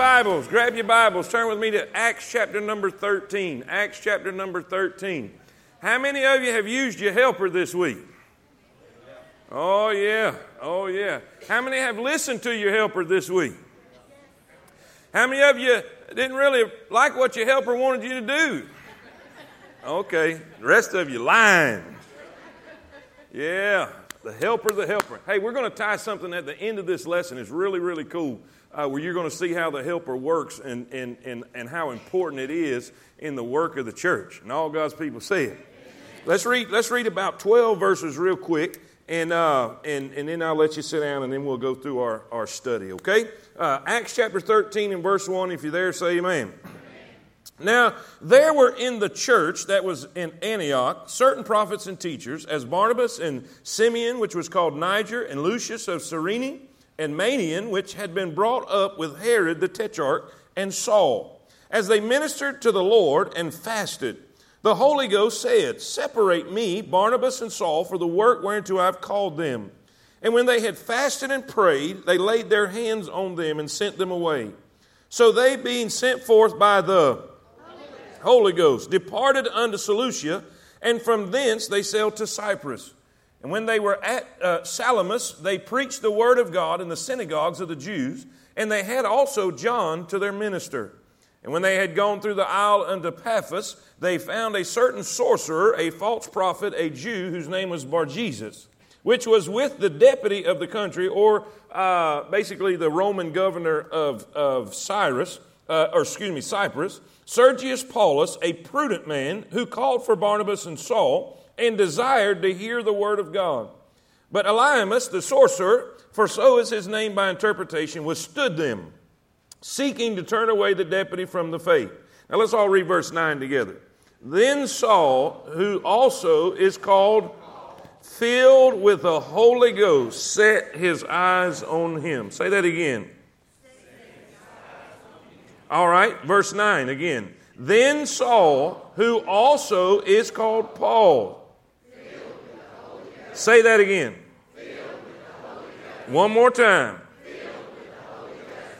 Bibles. Grab your Bibles. Turn with me to Acts chapter number 13. Acts chapter number 13. How many of you have used your helper this week? Oh, yeah. Oh, yeah. How many have listened to your helper this week? How many of you didn't really like what your helper wanted you to do? Okay. The rest of you lying. Yeah. The helper, the helper. Hey, we're going to tie something at the end of this lesson. It's really, really cool uh, where you're going to see how the helper works and, and, and, and how important it is in the work of the church. And all God's people say it. Let's read, let's read about 12 verses real quick, and, uh, and, and then I'll let you sit down and then we'll go through our, our study, okay? Uh, Acts chapter 13 and verse 1, if you're there, say amen. Now, there were in the church that was in Antioch certain prophets and teachers, as Barnabas and Simeon, which was called Niger, and Lucius of Cyrene and Manaen, which had been brought up with Herod the Tetrarch and Saul. As they ministered to the Lord and fasted, the Holy Ghost said, Separate me, Barnabas and Saul, for the work whereunto I have called them. And when they had fasted and prayed, they laid their hands on them and sent them away. So they, being sent forth by the Holy Ghost, departed unto Seleucia, and from thence they sailed to Cyprus. And when they were at uh, Salamis, they preached the word of God in the synagogues of the Jews, and they had also John to their minister. And when they had gone through the isle unto Paphos, they found a certain sorcerer, a false prophet, a Jew, whose name was Bar Jesus, which was with the deputy of the country, or uh, basically the Roman governor of, of Cyrus, uh, or excuse me, Cyprus, Sergius Paulus, a prudent man, who called for Barnabas and Saul and desired to hear the word of God. But Elymas, the sorcerer, for so is his name by interpretation, withstood them, seeking to turn away the deputy from the faith. Now let's all read verse 9 together. Then Saul, who also is called filled with the Holy Ghost, set his eyes on him. Say that again. All right, verse 9 again. Then Saul, who also is called Paul, Say that again. One more time.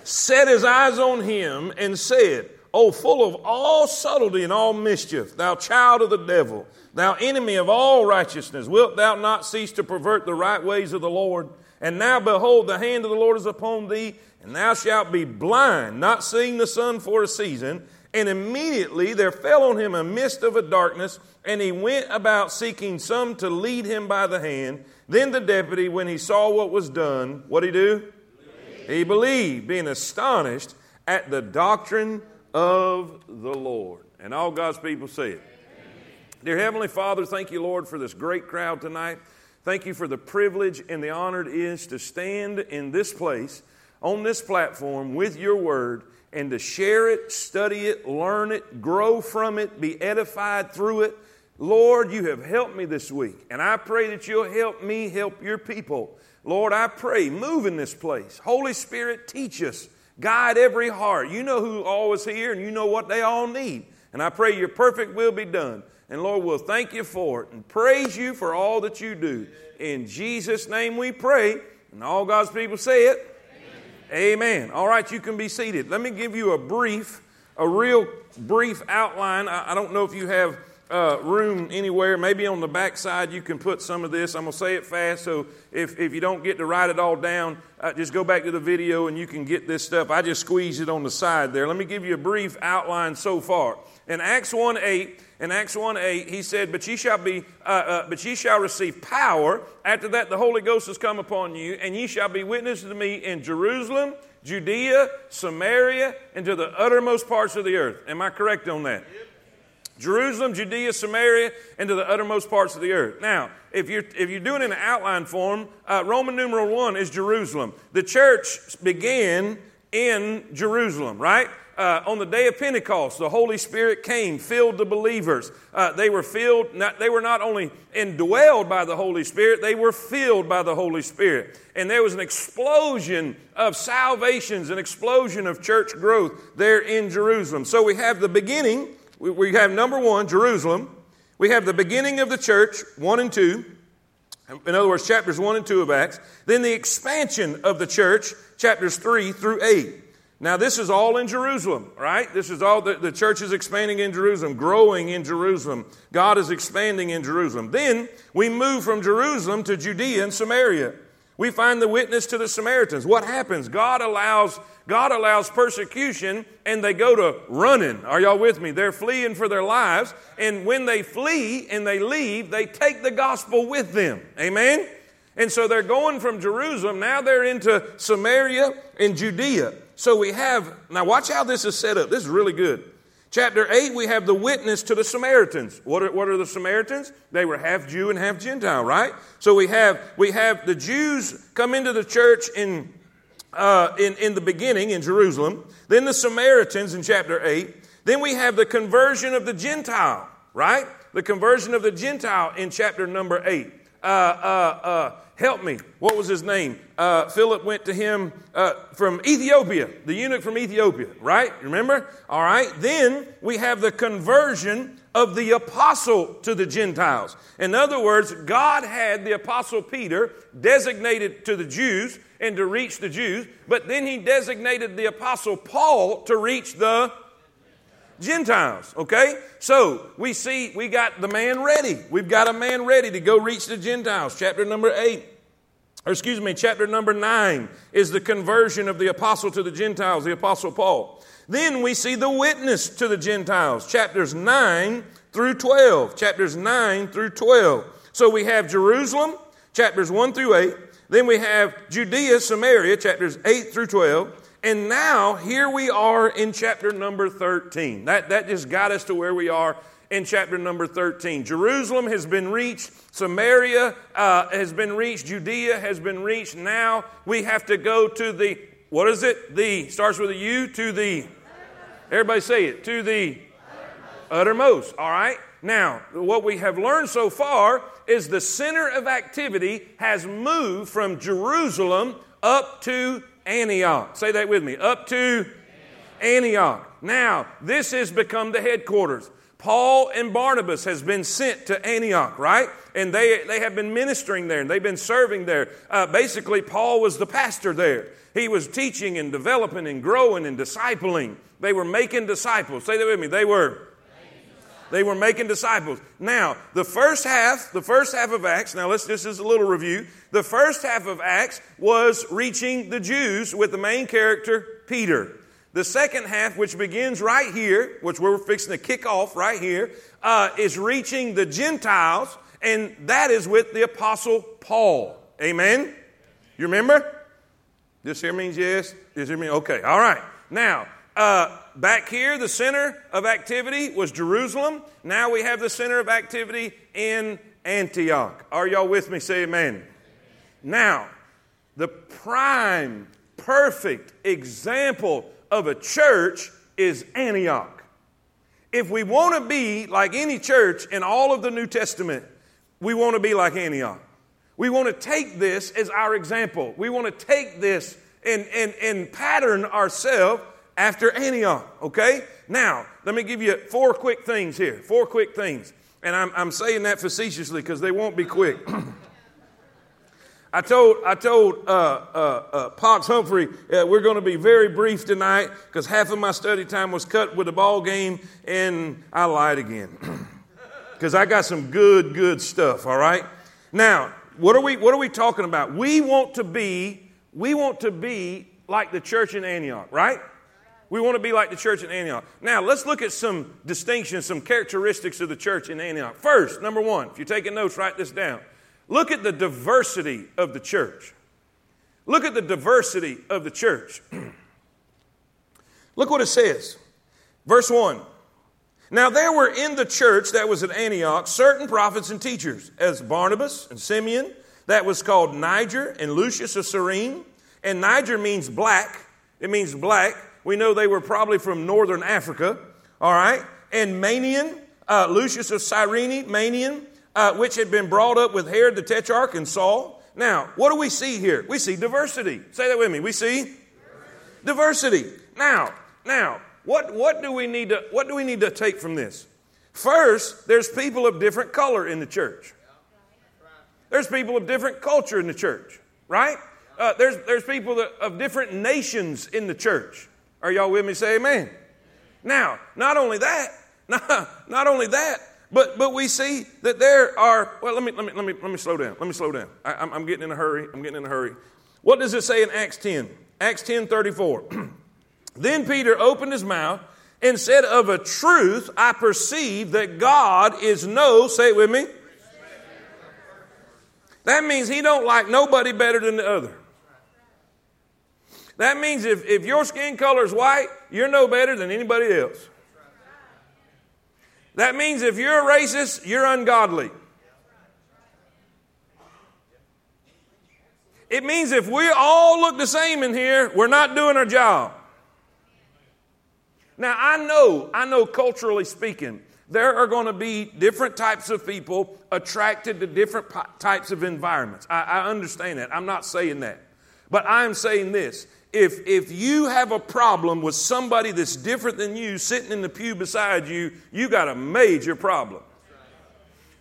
Set his eyes on him and said, O full of all subtlety and all mischief, thou child of the devil, thou enemy of all righteousness, wilt thou not cease to pervert the right ways of the Lord? And now behold, the hand of the Lord is upon thee, and thou shalt be blind, not seeing the sun for a season. And immediately there fell on him a mist of a darkness, and he went about seeking some to lead him by the hand. Then the deputy, when he saw what was done, what did he do? Believed. He believed, being astonished at the doctrine of the Lord. And all God's people say it. Dear Heavenly Father, thank you, Lord, for this great crowd tonight. Thank you for the privilege and the honor it is to stand in this place, on this platform, with your word and to share it, study it, learn it, grow from it, be edified through it. Lord, you have helped me this week, and I pray that you'll help me help your people. Lord, I pray, move in this place. Holy Spirit, teach us, guide every heart. You know who all is here, and you know what they all need. And I pray your perfect will be done. And Lord, we'll thank you for it and praise you for all that you do. In Jesus' name we pray. And all God's people say it. Amen. All right, you can be seated. Let me give you a brief, a real brief outline. I, I don't know if you have uh, room anywhere. Maybe on the back side you can put some of this. I'm going to say it fast, so if, if you don't get to write it all down, uh, just go back to the video and you can get this stuff. I just squeezed it on the side there. Let me give you a brief outline so far. In Acts 1 8, in Acts 1 8, he said, But ye shall be, uh, uh, but ye shall receive power. After that, the Holy Ghost has come upon you, and ye shall be witnesses to me in Jerusalem, Judea, Samaria, and to the uttermost parts of the earth. Am I correct on that? Yep. Jerusalem, Judea, Samaria, and to the uttermost parts of the earth. Now, if you're, if you're doing it in an outline form, uh, Roman numeral one is Jerusalem. The church began in Jerusalem, right? uh, on the day of Pentecost, the Holy Spirit came, filled the believers. Uh, they were filled, not, they were not only indwelled by the Holy Spirit, they were filled by the Holy Spirit. And there was an explosion of salvations, an explosion of church growth there in Jerusalem. So we have the beginning, we, have number one, Jerusalem. We have the beginning of the church, one and two. In other words, chapters 1 and 2 of Acts. Then the expansion of the church, chapters 3 through 8. Now, this is all in Jerusalem, right? This is all the, the church is expanding in Jerusalem, growing in Jerusalem. God is expanding in Jerusalem. Then we move from Jerusalem to Judea and Samaria. We find the witness to the Samaritans. What happens? God allows God allows persecution and they go to running. Are y'all with me? They're fleeing for their lives. And when they flee and they leave, they take the gospel with them. Amen? And so they're going from Jerusalem. Now they're into Samaria and Judea. So we have, now watch how this is set up. This is really good. Chapter 8, we have the witness to the Samaritans. What are, what are the Samaritans? They were half Jew and half Gentile, right? So we have, we have the Jews come into the church in, uh, in, in the beginning in Jerusalem, then the Samaritans in chapter 8, then we have the conversion of the Gentile, right? The conversion of the Gentile in chapter number 8. Uh, uh, uh Help me. What was his name? Uh, Philip went to him uh, from Ethiopia, the eunuch from Ethiopia, right? Remember? All right. Then we have the conversion of the apostle to the Gentiles. In other words, God had the apostle Peter designated to the Jews and to reach the Jews, but then he designated the apostle Paul to reach the Gentiles, okay? So we see we got the man ready. We've got a man ready to go reach the Gentiles. Chapter number eight, or excuse me, chapter number nine is the conversion of the apostle to the Gentiles, the apostle Paul. Then we see the witness to the Gentiles, chapters 9 through 12. Chapters 9 through 12. So we have Jerusalem, chapters 1 through 8. Then we have Judea, Samaria, chapters 8 through 12. And now, here we are in chapter number 13. That, that just got us to where we are in chapter number 13. Jerusalem has been reached, Samaria uh, has been reached, Judea has been reached. Now we have to go to the, what is it? The, starts with a U, to the, everybody say it, to the uttermost. All right? Now, what we have learned so far is the center of activity has moved from Jerusalem up to Antioch. Say that with me. Up to Antioch. Now, this has become the headquarters. Paul and Barnabas has been sent to Antioch, right? And they, they have been ministering there and they've been serving there. Uh, basically, Paul was the pastor there. He was teaching and developing and growing and discipling. They were making disciples. Say that with me. They were they were making disciples. Now, the first half, the first half of Acts, now let's this is a little review. The first half of Acts was reaching the Jews with the main character, Peter. The second half, which begins right here, which we're fixing to kick off right here, uh, is reaching the Gentiles, and that is with the Apostle Paul. Amen? You remember? This here means yes. This here means okay. All right. Now, uh, back here, the center of activity was Jerusalem. Now we have the center of activity in Antioch. Are y'all with me? Say amen. Now, the prime, perfect example of a church is Antioch. If we want to be like any church in all of the New Testament, we want to be like Antioch. We want to take this as our example. We want to take this and, and, and pattern ourselves after Antioch, okay? Now, let me give you four quick things here. Four quick things. And I'm, I'm saying that facetiously because they won't be quick. I told, I told uh, uh, uh, Pox Humphrey uh, we're going to be very brief tonight because half of my study time was cut with the ball game, and I lied again because I got some good, good stuff. All right. Now, what are we? What are we talking about? We want to be. We want to be like the church in Antioch, right? We want to be like the church in Antioch. Now, let's look at some distinctions, some characteristics of the church in Antioch. First, number one, if you're taking notes, write this down. Look at the diversity of the church. Look at the diversity of the church. Look what it says. Verse 1. Now there were in the church that was at Antioch certain prophets and teachers, as Barnabas and Simeon, that was called Niger and Lucius of Cyrene. And Niger means black. It means black. We know they were probably from northern Africa, all right? And Manaen, uh, Lucius of Cyrene, Manaen, uh, which had been brought up with Herod the Tetrarch and Saul. Now, what do we see here? We see diversity. Say that with me. We see diversity. Now, now, what, what do we need to what do we need to take from this? First, there's people of different color in the church. There's people of different culture in the church, right? Uh, there's, there's people that, of different nations in the church. Are y'all with me? Say amen. Now, not only that, not, not only that, but, but we see that there are, well, let me, let me, let me, let me slow down. Let me slow down. I, I'm, I'm getting in a hurry. I'm getting in a hurry. What does it say in Acts 10? Acts 10 34. then Peter opened his mouth and said, Of a truth, I perceive that God is no, say it with me. That means he don't like nobody better than the other. That means if, if your skin color is white, you're no better than anybody else. That means if you're a racist, you're ungodly. It means if we all look the same in here, we're not doing our job. Now, I know, I know culturally speaking, there are going to be different types of people attracted to different types of environments. I, I understand that. I'm not saying that. But I'm saying this if, if you have a problem with somebody that's different than you sitting in the pew beside you, you got a major problem.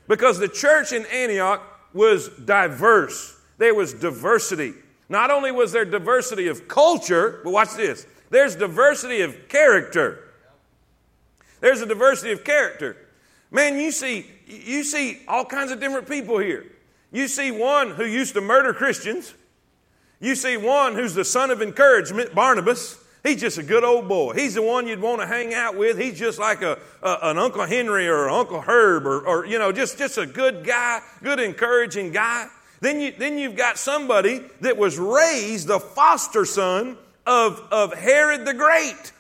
Because the church in Antioch was diverse, there was diversity. Not only was there diversity of culture, but watch this there's diversity of character. There's a diversity of character. Man, you see, you see all kinds of different people here. You see one who used to murder Christians. You see one who's the son of encouragement, Barnabas. He's just a good old boy. He's the one you'd want to hang out with. He's just like a, a an Uncle Henry or Uncle Herb or, or, you know, just, just a good guy, good encouraging guy. Then, you, then you've got somebody that was raised the foster son of, of Herod the Great.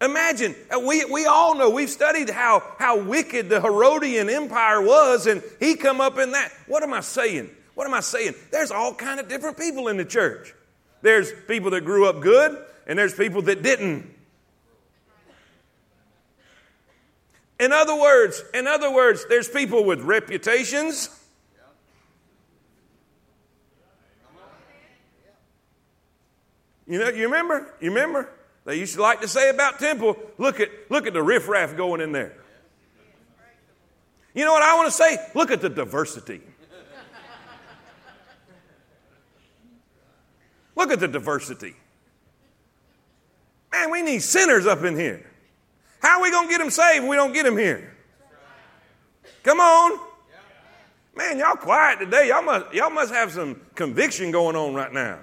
Imagine, uh, we, we all know, we've studied how, how wicked the Herodian Empire was, and he come up in that. What am I saying? What am I saying? There's all kind of different people in the church. There's people that grew up good, and there's people that didn't. In other words, in other words, there's people with reputations. You know, you remember? You remember? They used to like to say about temple, look at look at the riffraff going in there. You know what I want to say? Look at the diversity. Look at the diversity. Man, we need sinners up in here. How are we going to get them saved if we don't get them here? Come on. Man, y'all quiet today. Y'all must, y'all must have some conviction going on right now.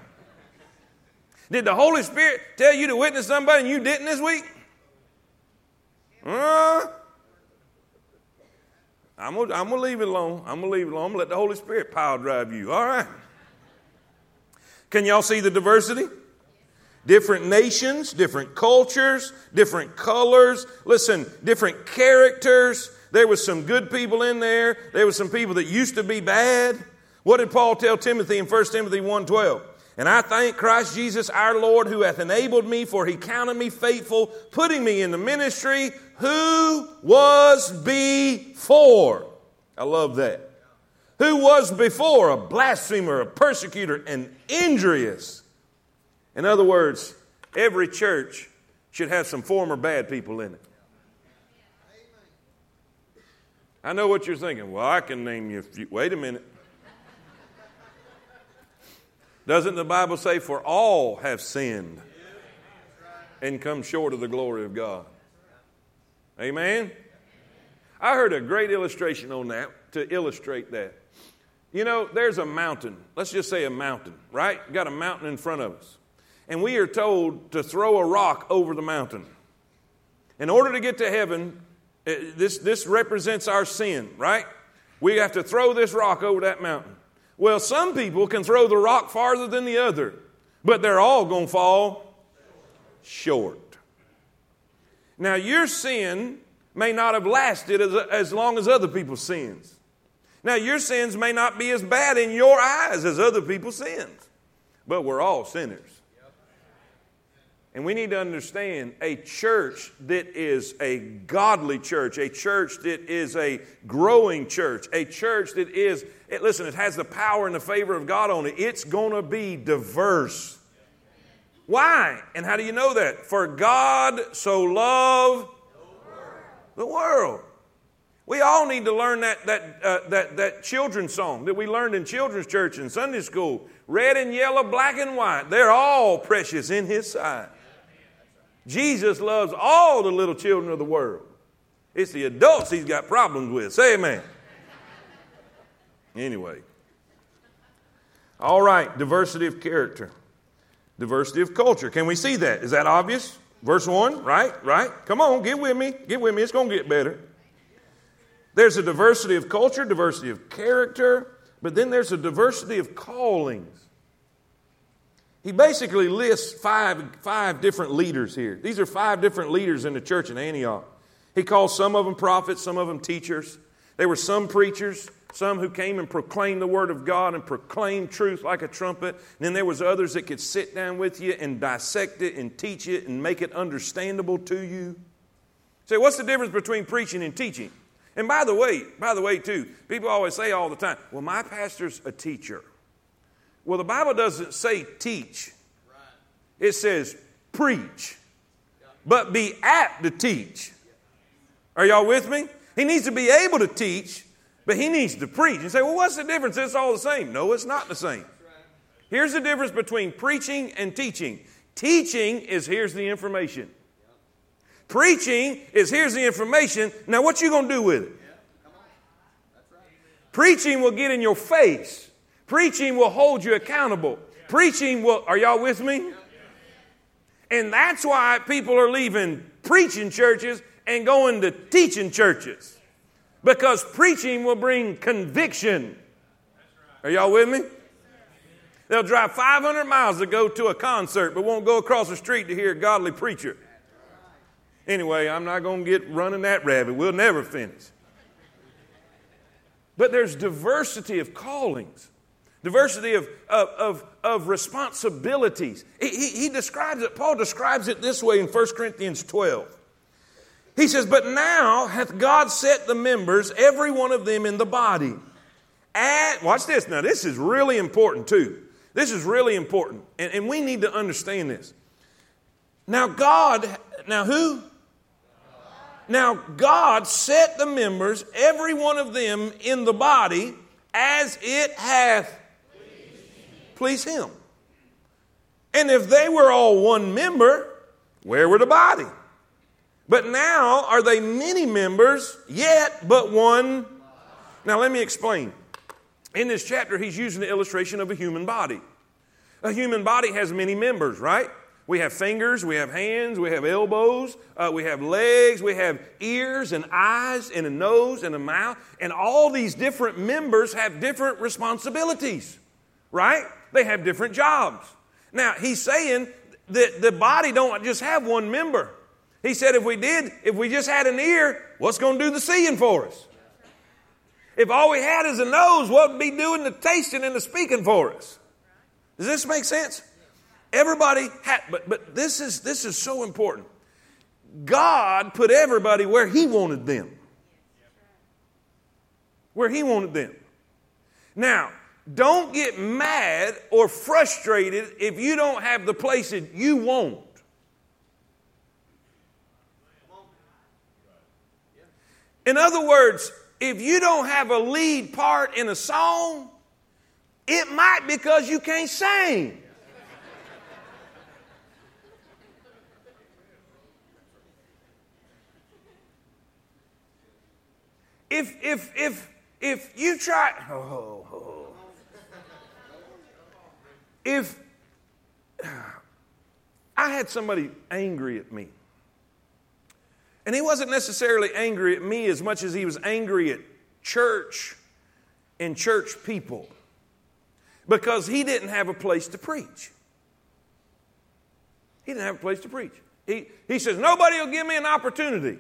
Did the Holy Spirit tell you to witness somebody and you didn't this week? Uh, I'm going to leave it alone. I'm going to leave it alone. I'm going to let the Holy Spirit power drive you. All right. Can y'all see the diversity? Different nations, different cultures, different colors. Listen, different characters. There was some good people in there. There was some people that used to be bad. What did Paul tell Timothy in 1 Timothy 1:12? And I thank Christ Jesus our Lord who hath enabled me, for he counted me faithful, putting me in the ministry, who was before. I love that who was before a blasphemer, a persecutor, and injurious. In other words, every church should have some former bad people in it. I know what you're thinking. Well, I can name you a few. Wait a minute. Doesn't the Bible say, For all have sinned and come short of the glory of God? Amen? I heard a great illustration on that to illustrate that. You know, there's a mountain. Let's just say a mountain, right? Got a mountain in front of us. And we are told to throw a rock over the mountain. In order to get to heaven, eh, this, this represents our sin, right? We have to throw this rock over that mountain. Well, some people can throw the rock farther than the other, but they're all going to fall short. Now, your sin may not have lasted as, as long as other people's sins. Now, your sins may not be as bad in your eyes as other people's sins, but we're all sinners. And we need to understand a church that is a godly church, a church that is a growing church, a church that is, it, listen, it has the power and the favor of God on it. It's going to be diverse. Why? And how do you know that? For God so loved the world. We all need to learn that, that, uh, that, that children's song that we learned in children's church and Sunday school. Red and yellow, black and white, they're all precious in His sight. Jesus loves all the little children of the world. It's the adults he's got problems with. Say amen. Anyway. All right, diversity of character, diversity of culture. Can we see that? Is that obvious? Verse 1, right? Right? Come on, get with me. Get with me. It's going to get better. There's a diversity of culture, diversity of character, but then there's a diversity of callings. He basically lists five, five different leaders here. These are five different leaders in the church in Antioch. He calls some of them prophets, some of them teachers. There were some preachers, some who came and proclaimed the word of God and proclaimed truth like a trumpet. And then there was others that could sit down with you and dissect it and teach it and make it understandable to you. Say, what's the difference between preaching and teaching? And by the way, by the way, too, people always say all the time, well, my pastor's a teacher. Well, the Bible doesn't say teach, it says preach, but be apt to teach. Are y'all with me? He needs to be able to teach, but he needs to preach. You say, well, what's the difference? It's all the same. No, it's not the same. Here's the difference between preaching and teaching teaching is here's the information. Preaching is here's the information. Now, what you to do with it? Preaching will get in your face. Preaching will hold you accountable. Preaching will, are y'all with me? And that's why people are leaving preaching churches and going to teaching churches. Because preaching will bring conviction. Are y'all with me? They'll drive 500 miles to go to a concert, but won't go across the street to hear a godly preacher. Anyway, I'm not going to get running that rabbit. We'll never finish. But there's diversity of callings diversity of, of, of, of responsibilities. He, he, he describes it, Paul describes it this way in 1 Corinthians 12. He says, But now hath God set the members, every one of them in the body. At, watch this. Now, this is really important too. This is really important. And, and we need to understand this. Now, God, now who? Now, God set the members, every one of them in the body, as it hath please Him. And if they were all one member, where were the body? But now are they many members, yet but one? Now let me explain. In this chapter, he's using the illustration of a human body. A human body has many members, right? We have fingers, we have hands, we have elbows, uh, we have legs, we have ears and eyes and a nose and a mouth, and all these different members have different responsibilities, right? They have different jobs. Now, he's saying that the body don't just have one member. He said if we did, if we just had an ear, what's going to do the seeing for us? If all we had is a nose, what would be doing the tasting and the speaking for us? Does this make sense? Everybody had, but, but this is this is so important. God put everybody where He wanted them. Where He wanted them. Now, don't get mad or frustrated if you don't have the place that you want. In other words, if you don't have a lead part in a song, it might because you can't sing. If if if if you try oh, oh, oh. if I had somebody angry at me, and he wasn't necessarily angry at me as much as he was angry at church and church people because he didn't have a place to preach. He didn't have a place to preach. He, he says, Nobody will give me an opportunity.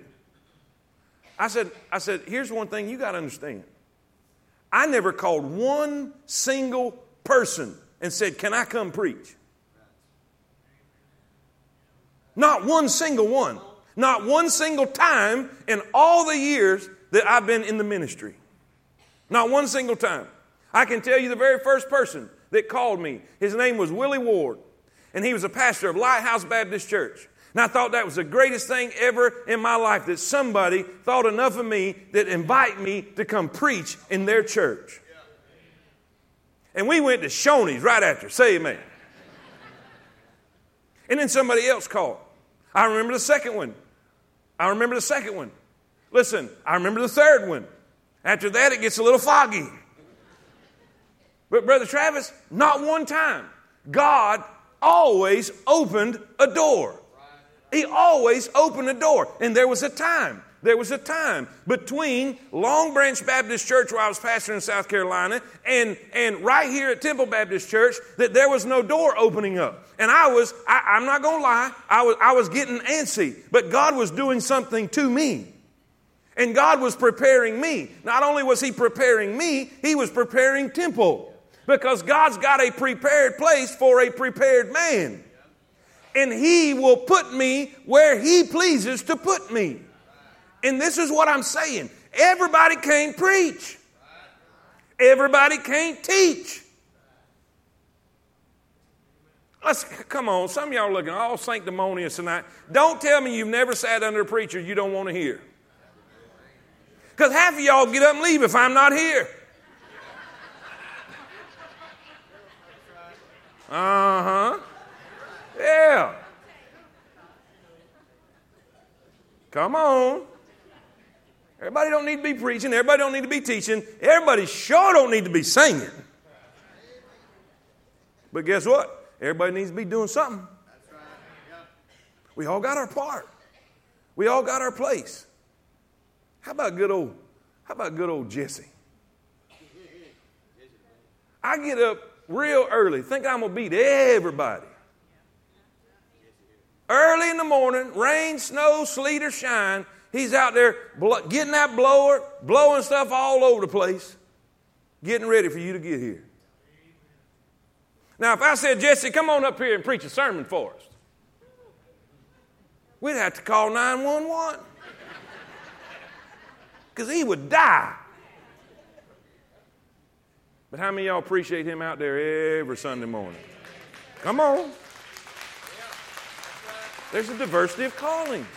I said, I said, here's one thing you got to understand. I never called one single person and said, Can I come preach? Not one single one. Not one single time in all the years that I've been in the ministry. Not one single time. I can tell you the very first person that called me, his name was Willie Ward, and he was a pastor of Lighthouse Baptist Church. And I thought that was the greatest thing ever in my life that somebody thought enough of me that invite me to come preach in their church. And we went to Shoney's right after. Say amen. And then somebody else called. I remember the second one. I remember the second one. Listen, I remember the third one. After that, it gets a little foggy. But, Brother Travis, not one time. God always opened a door. He always opened a door. And there was a time there was a time between Long Branch Baptist Church, where I was pastor in South Carolina, and, and right here at Temple Baptist Church, that there was no door opening up. And I was, I, am not going to lie, I was, I was getting antsy, but God was doing something to me. And God was preparing me. Not only was He preparing me, He was preparing Temple. Because God's got a prepared place for a prepared man. And He will put me where He pleases to put me. And this is what I'm saying everybody can't preach, everybody can't teach. Let's come on. Some of y'all looking all sanctimonious tonight. Don't tell me you've never sat under a preacher you don't want to hear. Because half of y'all get up and leave if I'm not here. Uh huh. Yeah. Come on. Everybody don't need to be preaching. Everybody don't need to be teaching. Everybody sure don't need to be singing. But guess what? Everybody needs to be doing something. We all got our part. We all got our place. How about good old, how about good old Jesse? I get up real early, think I'm gonna beat everybody. Early in the morning, rain, snow, sleet, or shine, He's out there getting that blower, blowing stuff all over the place, getting ready for you to get here. Now, if I said, Jesse, come on up here and preach a sermon for us, we'd have to call 911 because he would die. But how many y'all appreciate him out there every Sunday morning? Come on. There's a diversity of callings.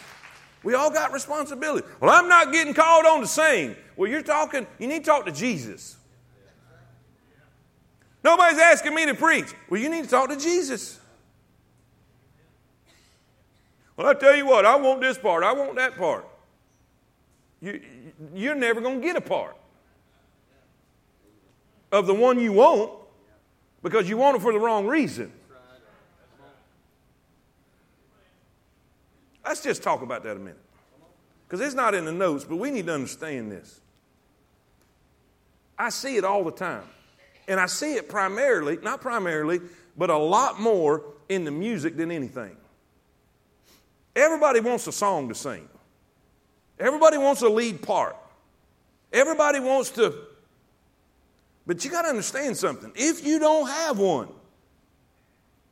We all got responsibility. Well, I'm not getting called on to sing. Well, you're talking, you need to talk to Jesus. Nobody's asking me to preach. Well, you need to talk to Jesus. Well, I tell you what, I want this part, I want that part. You, you're never going to get a part of the one you want because you want it for the wrong reason. Let's just talk about that a minute. Because it's not in the notes, but we need to understand this. I see it all the time. And I see it primarily, not primarily, but a lot more in the music than anything. Everybody wants a song to sing, everybody wants a lead part, everybody wants to. But you got to understand something. If you don't have one,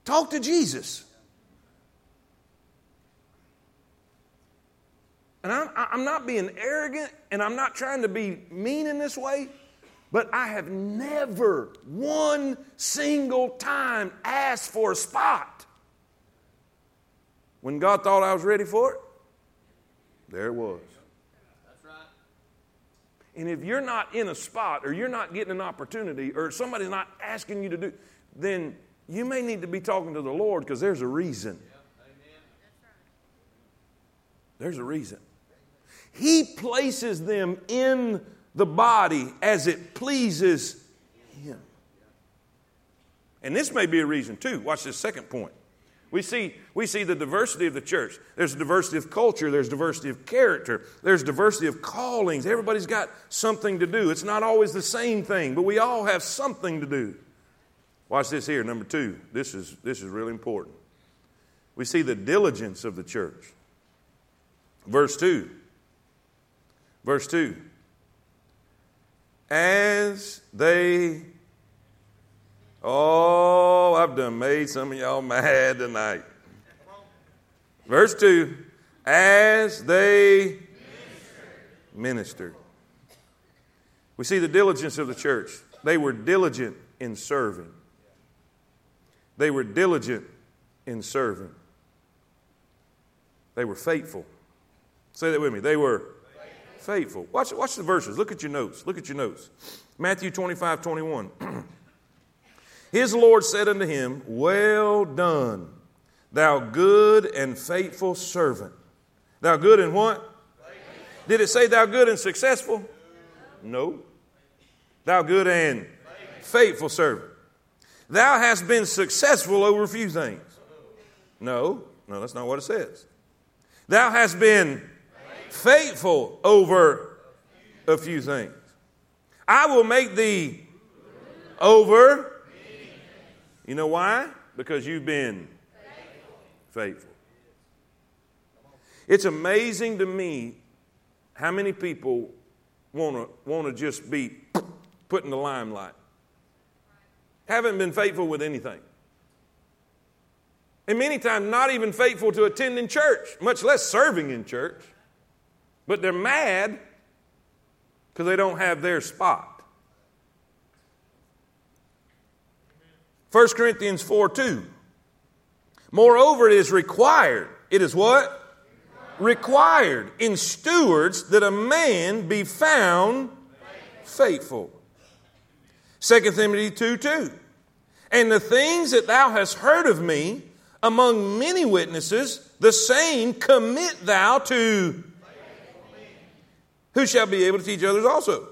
talk to Jesus. And I'm, I'm not being arrogant and I'm not trying to be mean in this way, but I have never one single time asked for a spot. When God thought I was ready for it, there it was. That's right. And if you're not in a spot or you're not getting an opportunity or somebody's not asking you to do, then you may need to be talking to the Lord because there's a reason. There's a reason. He places them in the body as it pleases Him. And this may be a reason too. Watch this second point. We see, we see the diversity of the church. There's diversity of culture, there's diversity of character, there's diversity of callings. Everybody's got something to do. It's not always the same thing, but we all have something to do. Watch this here, number two. This is, this is really important. We see the diligence of the church. Verse 2 Verse 2 As they, oh, I've done made some of y'all mad tonight. Verse 2 As they ministered. We see the diligence of the church. They were diligent in serving. They were diligent in serving. They were faithful. Say that with me. They were faithful. Watch, watch the verses. Look at your notes. Look at your notes. Matthew 25, 21. His Lord said unto him, Well done, thou good and faithful servant. Thou good and what? Did it say thou good and successful? No. Thou good and faithful servant. Thou hast been successful over a few things. No, no, that's not what it says. Thou hast been faithful over a few things. I will make thee over. You know why? Because you've been faithful. It's amazing to me how many people want to want to just be put in the limelight. Haven't been faithful with anything. And many times not even faithful to attending church, much less serving in church. But they're mad because they don't have their spot. 1 Corinthians 4 2. Moreover, it is required. It is what? Required in stewards that a man be found faithful. 2 Timothy 2 2. And the things that thou hast heard of me among many witnesses, the same commit thou to who shall be able to teach others also.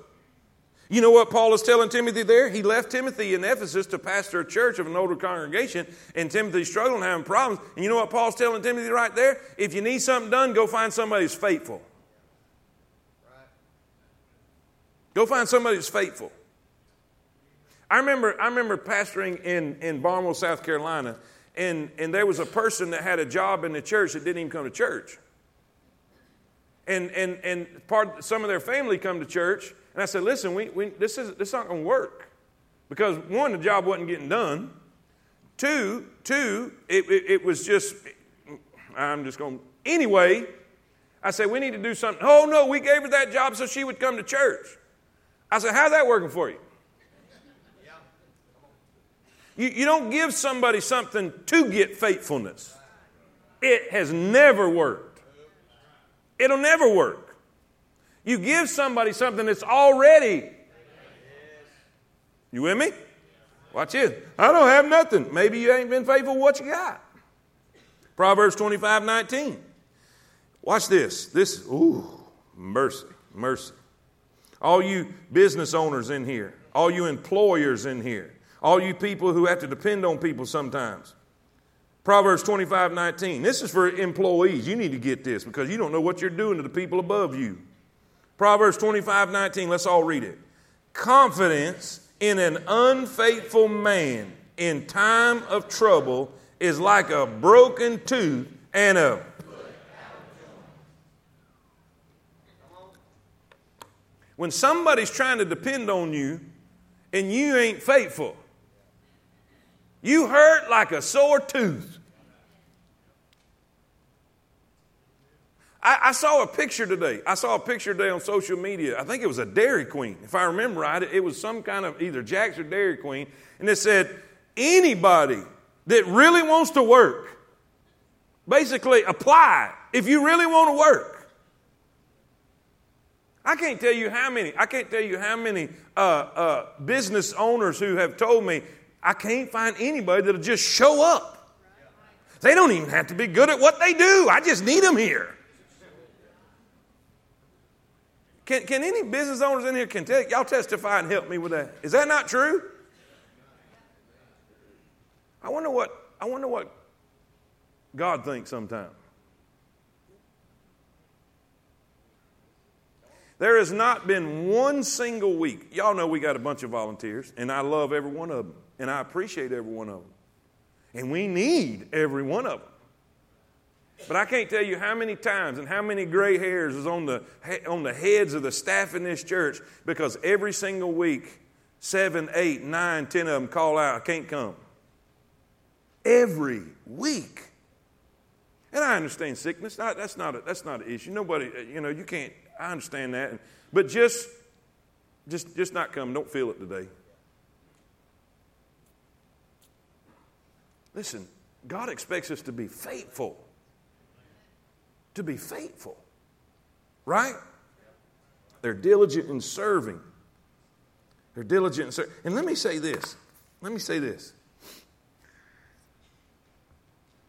You know what Paul is telling Timothy there? He left Timothy in Ephesus to pastor a church of an older congregation, and Timothy's struggling, having problems. And you know what Paul's telling Timothy right there? If you need something done, go find somebody who's faithful. Go find somebody who's faithful. I remember, I remember pastoring in, in Barnwell, South Carolina, and, and there was a person that had a job in the church that didn't even come to church. And, and, and part, some of their family come to church, and I said, listen, we, we, this, is, this is not going to work. Because one, the job wasn't getting done. Two, two, it, it, it was just, I'm just going, anyway, I said, we need to do something. Oh, no, we gave her that job so she would come to church. I said, how's that working for you? You, you don't give somebody something to get faithfulness. It has never worked. It'll never work. You give somebody something that's already. You with me? Watch this. I don't have nothing. Maybe you ain't been faithful what you got. Proverbs 25 19. Watch this. This, ooh, mercy, mercy. All you business owners in here, all you employers in here, all you people who have to depend on people sometimes. Proverbs 25 19. This is for employees. You need to get this because you don't know what you're doing to the people above you. Proverbs 25 19. Let's all read it. Confidence in an unfaithful man in time of trouble is like a broken tooth and a when somebody's trying to depend on you and you ain't faithful, you hurt like a sore tooth. I, I, saw a picture today. I saw a picture today on social media. I think it was a Dairy Queen. If I remember right, it was some kind of either Jack's or Dairy Queen. And it said, anybody that really wants to work, basically apply if you really want to work. I can't tell you how many, I can't tell you how many uh, uh, business owners who have told me, I can't find anybody that'll just show up. They don't even have to be good at what they do. I just need them here. Can, can any business owners in here can tell y'all testify and help me with that? Is that not true? I wonder what I wonder what God thinks sometimes. There has not been one single week. Y'all know we got a bunch of volunteers, and I love every one of them. And I appreciate every one of them. And we need every one of them. But I can't tell you how many times and how many gray hairs is on the, on the heads of the staff in this church because every single week, seven, eight, nine, ten of them call out, I can't come. Every week. And I understand sickness. That's not, a, that's not an issue. Nobody, uh, you know, you can't, I understand that. But just, just, just not come. Don't feel it today. Listen, God expects us to be faithful. To be faithful. Right? They're diligent in serving. They're diligent in serving. And let me say this. Let me say this.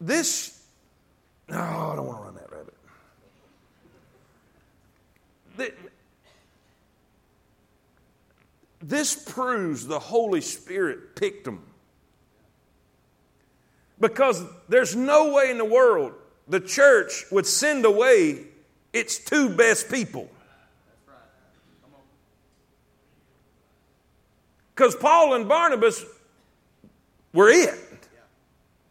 this, no, I don't want to run that rabbit. This proves the Holy Spirit picked them. Because there's no way in the world the church would send away its two best people. Because Paul and Barnabas were it.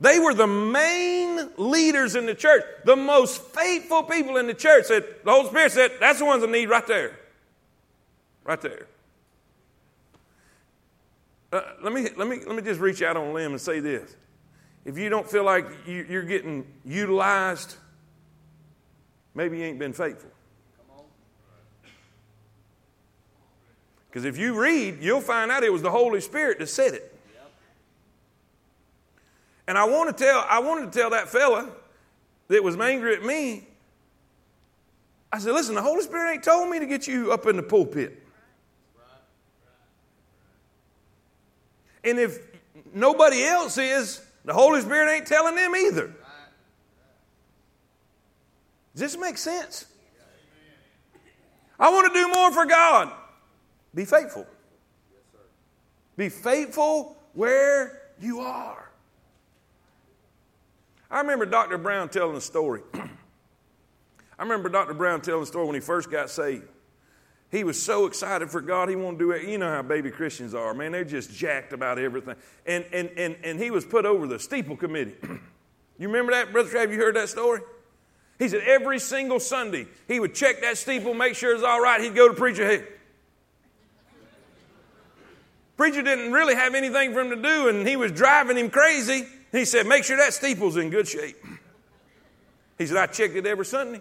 They were the main leaders in the church, the most faithful people in the church. Said the Holy Spirit said, "That's the ones I need right there, right there." Uh, let me let me let me just reach out on a limb and say this: If you don't feel like you, you're getting utilized, maybe you ain't been faithful. Because if you read, you'll find out it was the Holy Spirit that said it. And I want to tell, I wanted to tell that fella that was angry at me. I said, listen, the Holy Spirit ain't told me to get you up in the pulpit. And if nobody else is, the Holy Spirit ain't telling them either. Does this make sense? I want to do more for God. Be faithful. Be faithful where you are. I remember Dr. Brown telling a story. I remember Dr. Brown telling a story when he first got saved. He was so excited for God, he wanted to do it. You know how baby Christians are, man. They're just jacked about everything. And, and, and, and he was put over the steeple committee. you remember that, Brother Trav? You heard that story? He said every single Sunday he would check that steeple, make sure it's all right. He'd go to preacher, Preacher didn't really have anything for him to do, and he was driving him crazy. He said, Make sure that steeple's in good shape. He said, I checked it every Sunday.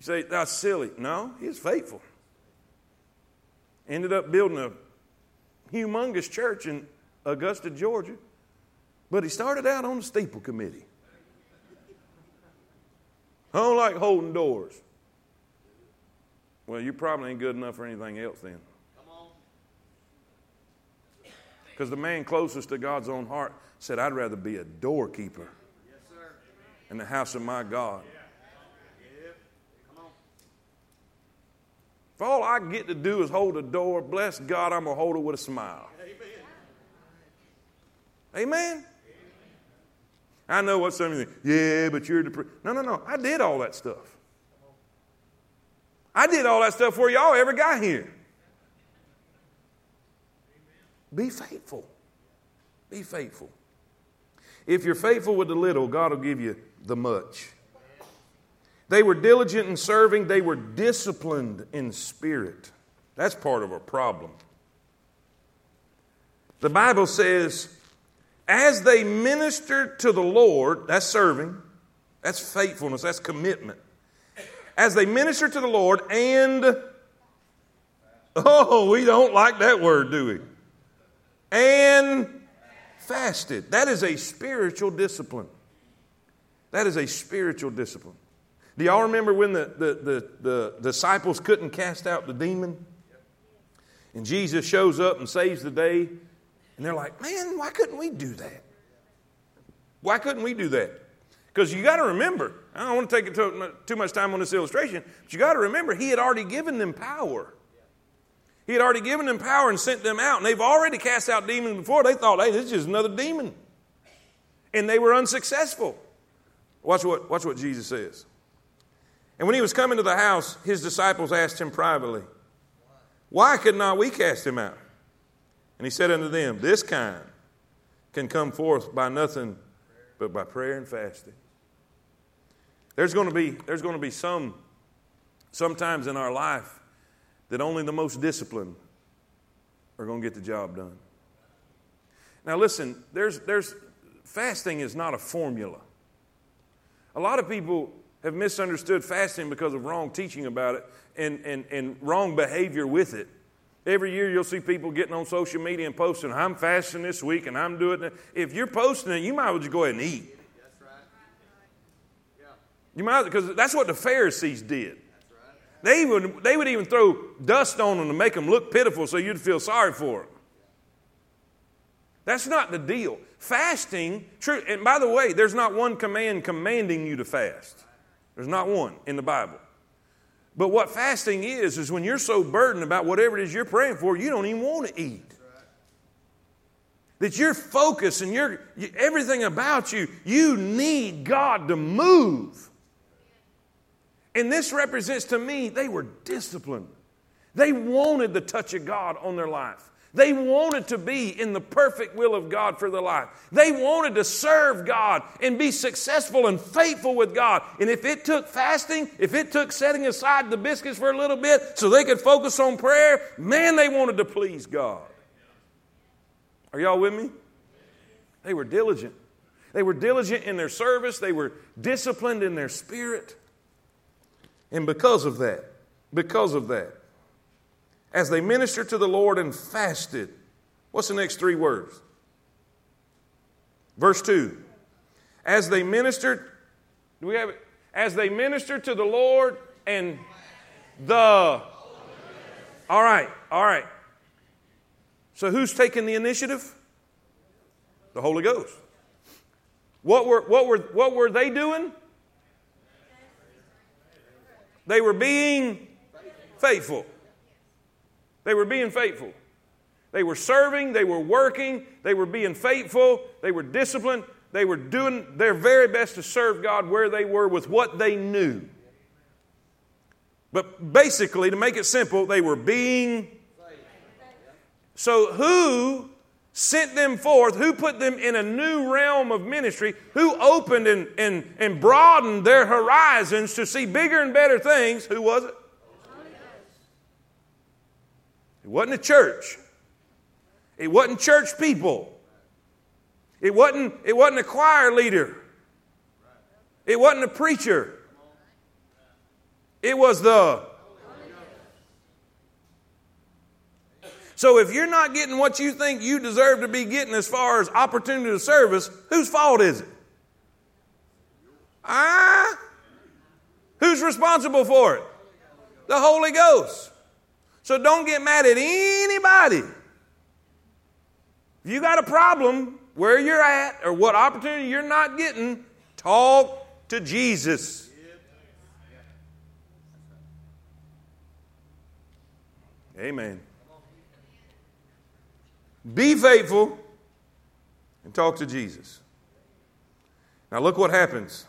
You say, That's silly. No, he's faithful. Ended up building a humongous church in Augusta, Georgia. But he started out on the steeple committee. I don't like holding doors. Well, you probably ain't good enough for anything else then. Because the man closest to God's own heart said, I'd rather be a doorkeeper in the house of my God. If all I get to do is hold a door, bless God, I'm going to hold it with a smile. Amen? Amen? I know what some of you think. Yeah, but you're the. No, no, no. I did all that stuff. I did all that stuff before y'all ever got here. Be faithful. Be faithful. If you're faithful with the little, God will give you the much. They were diligent in serving, they were disciplined in spirit. That's part of a problem. The Bible says, as they ministered to the Lord, that's serving, that's faithfulness, that's commitment. As they ministered to the Lord and, oh, we don't like that word, do we? and fasted. That is a spiritual discipline. That is a spiritual discipline. Do y'all remember when the, the, the, the, disciples couldn't cast out the demon? And Jesus shows up and saves the day. And they're like, man, why couldn't we do that? Why couldn't we do that? Because you got to remember, I don't want to take too, too much time on this illustration, but you got to remember, he had already given them power. He had already given them power and sent them out, and they've already cast out demons before. They thought, hey, this is just another demon. And they were unsuccessful. Watch what, watch what Jesus says. And when he was coming to the house, his disciples asked him privately, Why could not we cast him out? And he said unto them, This kind can come forth by nothing but by prayer and fasting. There's going to be, there's going to be some, sometimes in our life that only the most disciplined are going to get the job done. Now, listen, there's, there's, fasting is not a formula. A lot of people have misunderstood fasting because of wrong teaching about it and, and, and wrong behavior with it. Every year you'll see people getting on social media and posting, I'm fasting this week and I'm doing it. If you're posting it, you might as well just go ahead and eat. That's right. Yeah. You might, because that's what the Pharisees did. They would, they would even throw dust on them to make them look pitiful so you'd feel sorry for them. That's not the deal. Fasting, true, and by the way, there's not one command commanding you to fast. There's not one in the Bible. But what fasting is, is when you're so burdened about whatever it is you're praying for, you don't even want to eat. That your focus and your everything about you, you need God to move. And this represents to me, they were disciplined. They wanted the touch of God on their life. They wanted to be in the perfect will of God for their life. They wanted to serve God and be successful and faithful with God. And if it took fasting, if it took setting aside the biscuits for a little bit so they could focus on prayer, man, they wanted to please God. Are y'all with me? They were diligent. They were diligent in their service, they were disciplined in their spirit. And because of that, because of that, as they ministered to the Lord and fasted. What's the next three words? Verse 2. As they ministered, do we have it? As they ministered to the Lord and the. All right, all right. So who's taking the initiative? The Holy Ghost. What were, what were, what were they doing? They were being faithful. They were being faithful. They were serving, they were working, they were being faithful, they were disciplined, they were doing their very best to serve God where they were with what they knew. But basically, to make it simple, they were being. So, who sent them forth? Who put them in a new realm of ministry? Who opened and, and, and broadened their horizons to see bigger and better things? Who was it? It wasn't a church. It wasn't church people. It wasn't, it wasn't a choir leader. It wasn't a preacher. It was the. So if you're not getting what you think you deserve to be getting as far as opportunity to service, whose fault is it? Ah? Who's responsible for it? The Holy Ghost. So don't get mad at anybody. If you got a problem where you're at or what opportunity you're not getting, talk to Jesus. Amen. Be faithful and talk to Jesus. Now, look what happens.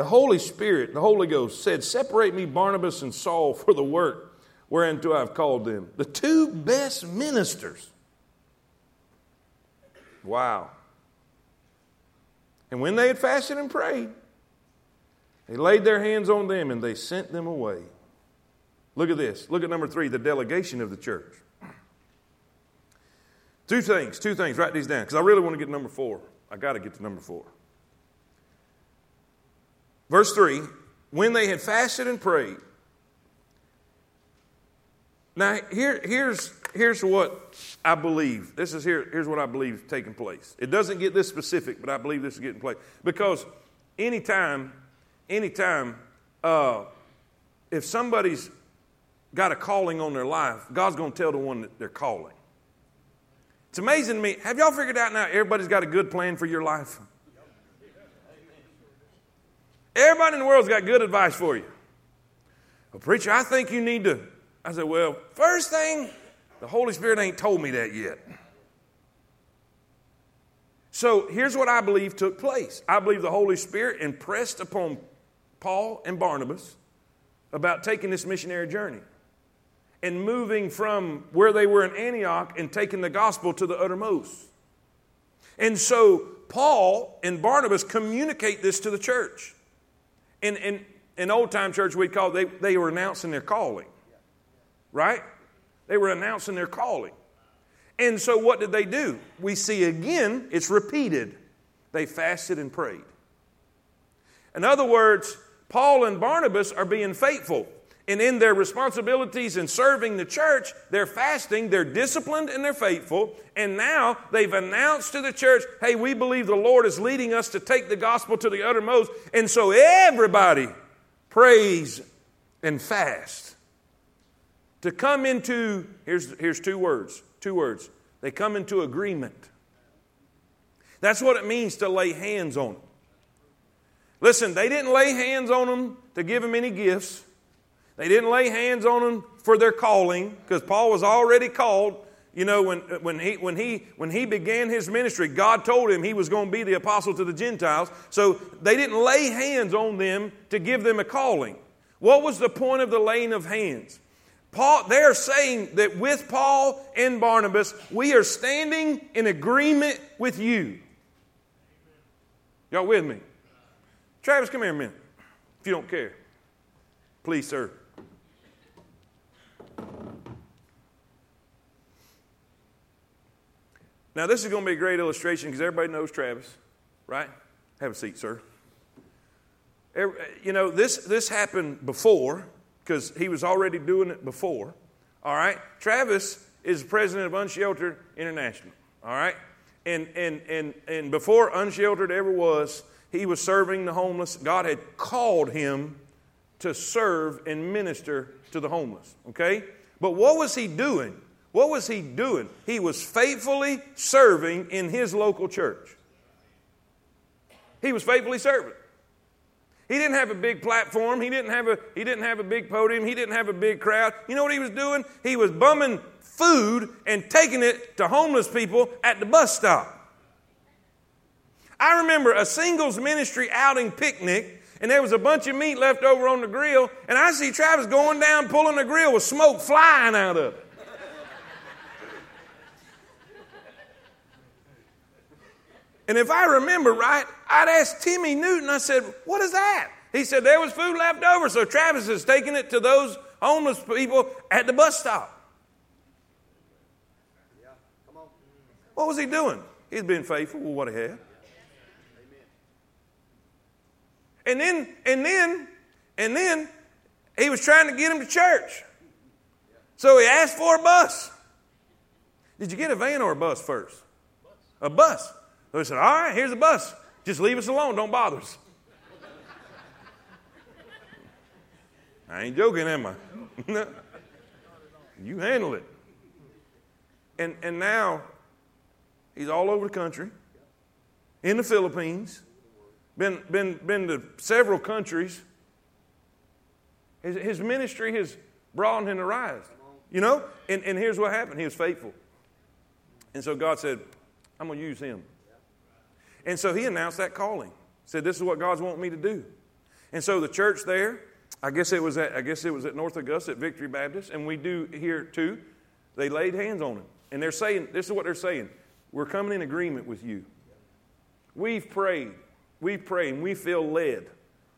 The Holy Spirit, the Holy Ghost said, Separate me, Barnabas and Saul, for the work whereunto I've called them. The two best ministers. Wow. And when they had fasted and prayed, they laid their hands on them and they sent them away. Look at this. Look at number three the delegation of the church. Two things, two things. Write these down because I really want to get number four. I got to get to number four. Verse 3 When they had fasted and prayed. Now, here, here's, here's what I believe. This is here, here's what I believe is taking place. It doesn't get this specific, but I believe this is getting place. Because anytime, anytime, uh, if somebody's got a calling on their life, God's going to tell the one that they're calling. It's amazing to me. Have y'all figured out now everybody's got a good plan for your life? Everybody in the world's got good advice for you. Well, preacher, I think you need to. I said, well, first thing, the Holy Spirit ain't told me that yet. So here's what I believe took place I believe the Holy Spirit impressed upon Paul and Barnabas about taking this missionary journey and moving from where they were in Antioch and taking the gospel to the uttermost. And so Paul and Barnabas communicate this to the church. In, in, in old time church, we call they, they were announcing their calling, right? They were announcing their calling. And so what did they do? We see again, it's repeated. They fasted and prayed. In other words, Paul and Barnabas are being faithful. And in their responsibilities in serving the church, they're fasting, they're disciplined, and they're faithful. And now they've announced to the church, hey, we believe the Lord is leading us to take the gospel to the uttermost. And so everybody prays and fast. To come into, here's, here's two words Two words. They come into agreement. That's what it means to lay hands on them. Listen, they didn't lay hands on them to give them any gifts. They didn't lay hands on them for their calling, because Paul was already called. You know, when, when, he, when, he, when he began his ministry, God told him he was going to be the apostle to the Gentiles. So they didn't lay hands on them to give them a calling. What was the point of the laying of hands? Paul, they're saying that with Paul and Barnabas, we are standing in agreement with you. Y'all with me? Travis, come here a minute, if you don't care. Please, sir. Now, this is going to be a great illustration because everybody knows Travis, right? Have a seat, sir. You know, this, this happened before because he was already doing it before. All right? Travis is president of Unsheltered International. All right? And, and, and, and before Unsheltered ever was, he was serving the homeless. God had called him to serve and minister to the homeless. Okay? But what was he doing? What was he doing? He was faithfully serving in his local church. He was faithfully serving. He didn't have a big platform. He didn't have a, he didn't have a big podium. He didn't have a big crowd. You know what he was doing? He was bumming food and taking it to homeless people at the bus stop. I remember a singles ministry outing picnic, and there was a bunch of meat left over on the grill, and I see Travis going down pulling the grill with smoke flying out of it. And if I remember right, I'd asked Timmy Newton, I said, What is that? He said, There was food left over, so Travis is taking it to those homeless people at the bus stop. What was he doing? He's been faithful with what he had. And then, and then, and then, he was trying to get him to church. So he asked for a bus. Did you get a van or a bus first? A bus. He said, All right, here's the bus. Just leave us alone. Don't bother us. I ain't joking, am I? you handle it. And, and now he's all over the country, in the Philippines, been, been, been to several countries. His, his ministry has broadened and arisen. You know? And, and here's what happened he was faithful. And so God said, I'm going to use him. And so he announced that calling. Said, This is what God's wanting me to do. And so the church there, I guess it was at, I guess it was at North Augusta at Victory Baptist, and we do here too. They laid hands on him. And they're saying, this is what they're saying. We're coming in agreement with you. We've prayed. We've prayed and we feel led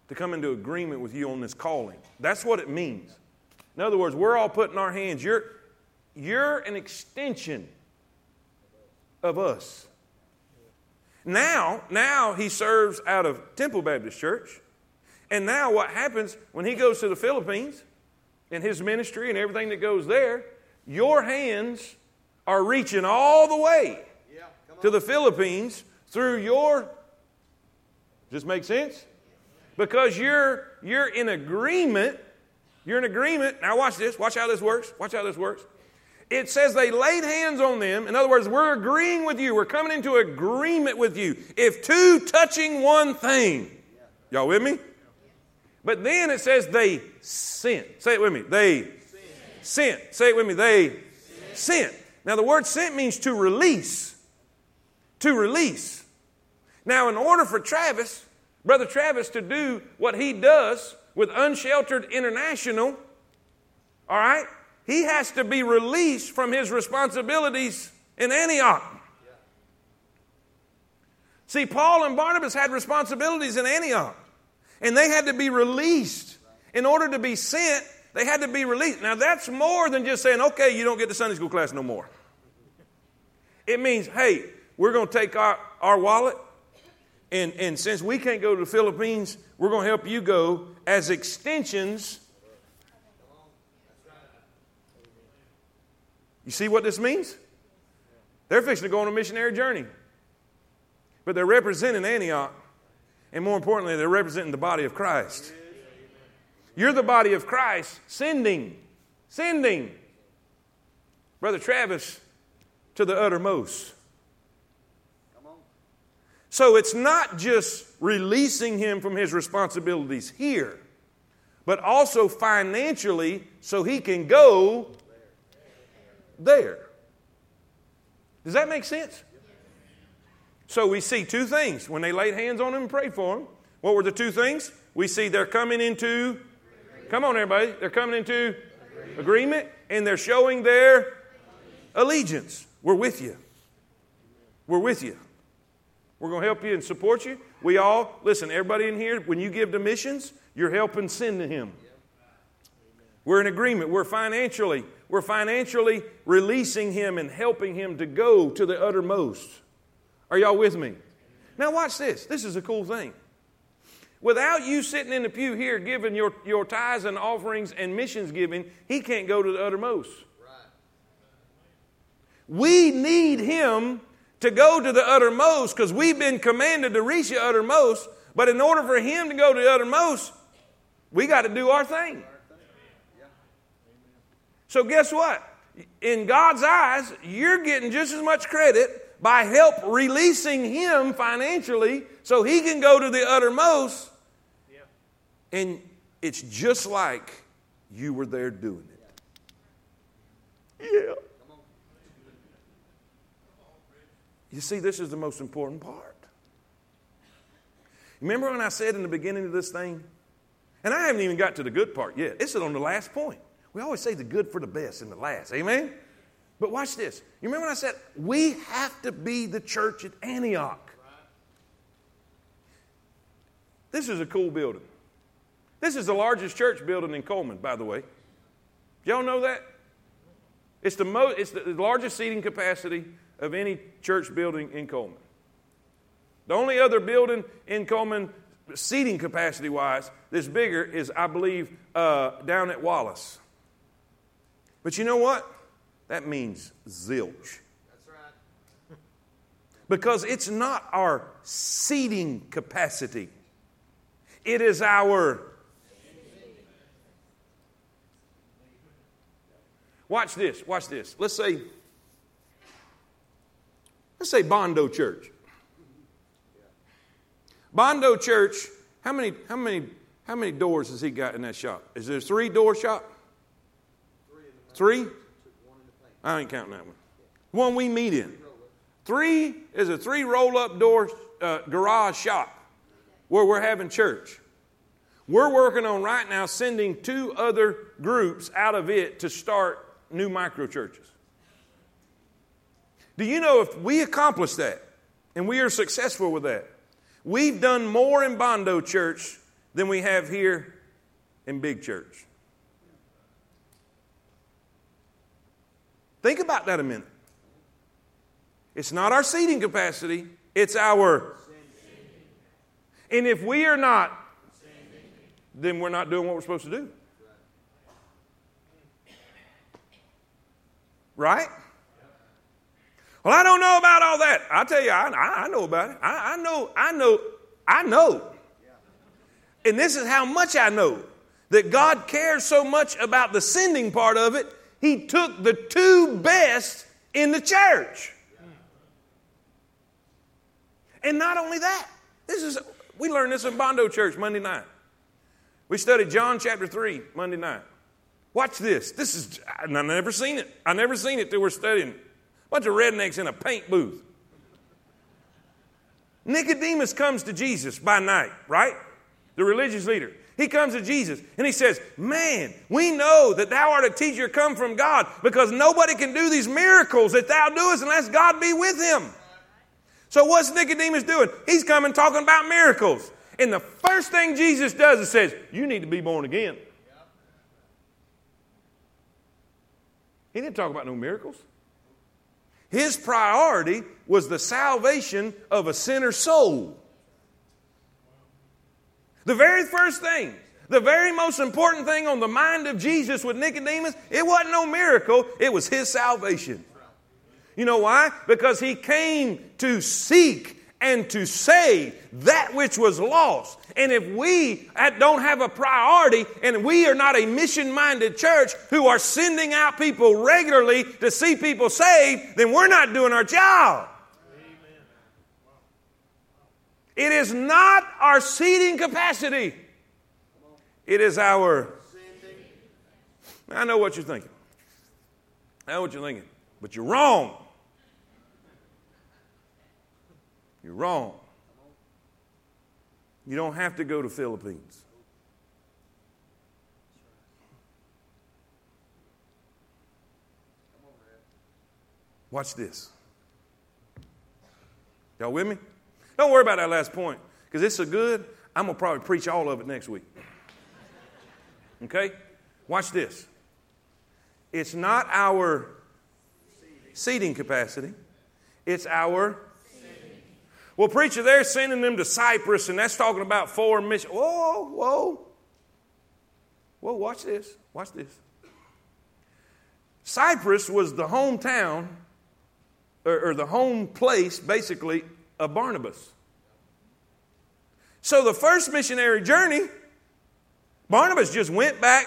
to come into agreement with you on this calling. That's what it means. In other words, we're all putting our hands. You're, you're an extension of us. Now, now he serves out of Temple Baptist Church. And now what happens when he goes to the Philippines and his ministry and everything that goes there, your hands are reaching all the way yeah, to the Philippines through your Does this make sense? Because you're you're in agreement. You're in agreement. Now watch this. Watch how this works. Watch how this works it says they laid hands on them. In other words, we're agreeing with you. We're coming into agreement with you. If two touching one thing, y'all with me? But then it says they sent. Say it with me. They sent. Say it with me. They sent. Now, the word sent means to release. To release. Now, in order for Travis, Brother Travis, to do what he does with Unsheltered International, all right, he has to be released from his responsibilities in Antioch. See, Paul and Barnabas had responsibilities in Antioch, and they had to be released. In order to be sent, they had to be released. Now, that's more than just saying, okay, you don't get to Sunday school class no more. It means, hey, we're going to take our, our wallet, and, and since we can't go to the Philippines, we're going to help you go as extensions You see what this means? They're fixing to go on a missionary journey. But they're representing Antioch. And more importantly, they're representing the body of Christ. You're the body of Christ, sending, sending. Brother Travis to the uttermost. So it's not just releasing him from his responsibilities here, but also financially so he can go there. Does that make sense? So we see two things when they laid hands on him and prayed for him. What were the two things? We see they're coming into, come on, everybody, they're coming into agreement and they're showing their allegiance. We're with you. We're with you. We're going to help you and support you. We all, listen, everybody in here, when you give to missions, you're helping send to Him. We're in agreement. We're financially, we're financially releasing Him and helping Him to go to the uttermost. Are y'all with me? Now, watch this. This is a cool thing. Without you sitting in the pew here giving your, your tithes and offerings and missions giving, he can't go to the uttermost. We need him to go to the uttermost because we've been commanded to reach the uttermost. But in order for him to go to the uttermost, we got to do our thing. So, guess what? In God's eyes, you're getting just as much credit by help releasing him financially so he can go to the uttermost and it's just like you were there doing it. Yeah. You see, this is the most important part. Remember when I said in the beginning of this thing? And I haven't even got to the good part yet. This is on the last point. We always say the good for the best in the last. Amen? But watch this. You remember when I said we have to be the church at Antioch? This is a cool building. This is the largest church building in Coleman, by the way. Y'all know that? It's the, mo- it's the largest seating capacity of any church building in Coleman. The only other building in Coleman, seating capacity wise, that's bigger is, I believe, uh, down at Wallace. But you know what? That means zilch. That's right. because it's not our seating capacity, it is our Watch this, watch this. Let's say, let's say Bondo Church. Bondo Church, how many, how many, how many doors has he got in that shop? Is there a three door shop? Three? I ain't counting that one. One we meet in. Three is a three roll up door uh, garage shop where we're having church. We're working on right now sending two other groups out of it to start new micro churches. Do you know if we accomplish that and we are successful with that, we've done more in Bondo Church than we have here in Big Church? Think about that a minute. It's not our seating capacity, it's our. And if we are not, then we're not doing what we're supposed to do. Right? Well, I don't know about all that. I'll tell you, I, I know about it. I, I know, I know, I know. And this is how much I know that God cares so much about the sending part of it, He took the two best in the church. And not only that, this is we learned this in Bondo Church Monday night. We studied John chapter 3 Monday night. Watch this. This is, I've never seen it. I've never seen it till we're studying. A bunch of rednecks in a paint booth. Nicodemus comes to Jesus by night, right? The religious leader. He comes to Jesus and he says, Man, we know that thou art a teacher come from God because nobody can do these miracles that thou doest unless God be with him. So, what's Nicodemus doing? He's coming talking about miracles. And the first thing Jesus does is says, You need to be born again. He didn't talk about no miracles. His priority was the salvation of a sinner's soul. The very first thing, the very most important thing on the mind of Jesus with Nicodemus, it wasn't no miracle, it was his salvation. You know why? Because he came to seek and to save that which was lost. And if we don't have a priority and we are not a mission minded church who are sending out people regularly to see people saved, then we're not doing our job. It is not our seating capacity, it is our. I know what you're thinking. I know what you're thinking, but you're wrong. You're wrong. You don't have to go to Philippines. Watch this. Y'all with me? Don't worry about that last point because it's so good, I'm going to probably preach all of it next week. Okay? Watch this. It's not our seating capacity, it's our well, preacher, they're sending them to Cyprus, and that's talking about foreign mission. Whoa, whoa. Whoa, watch this. Watch this. Cyprus was the hometown, or, or the home place, basically, of Barnabas. So the first missionary journey, Barnabas just went back.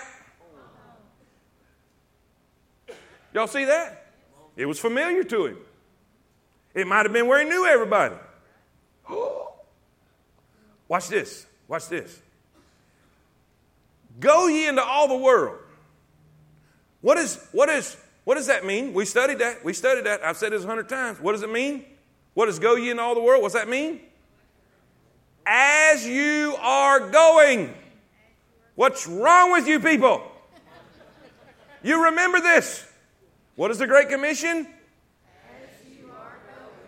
Y'all see that? It was familiar to him. It might have been where he knew everybody. Watch this. Watch this. Go ye into all the world. What is what is what does that mean? We studied that. We studied that. I've said this a hundred times. What does it mean? What does go ye into all the world? What's that mean? As you are going. What's wrong with you people? You remember this. What is the Great Commission? As you are going.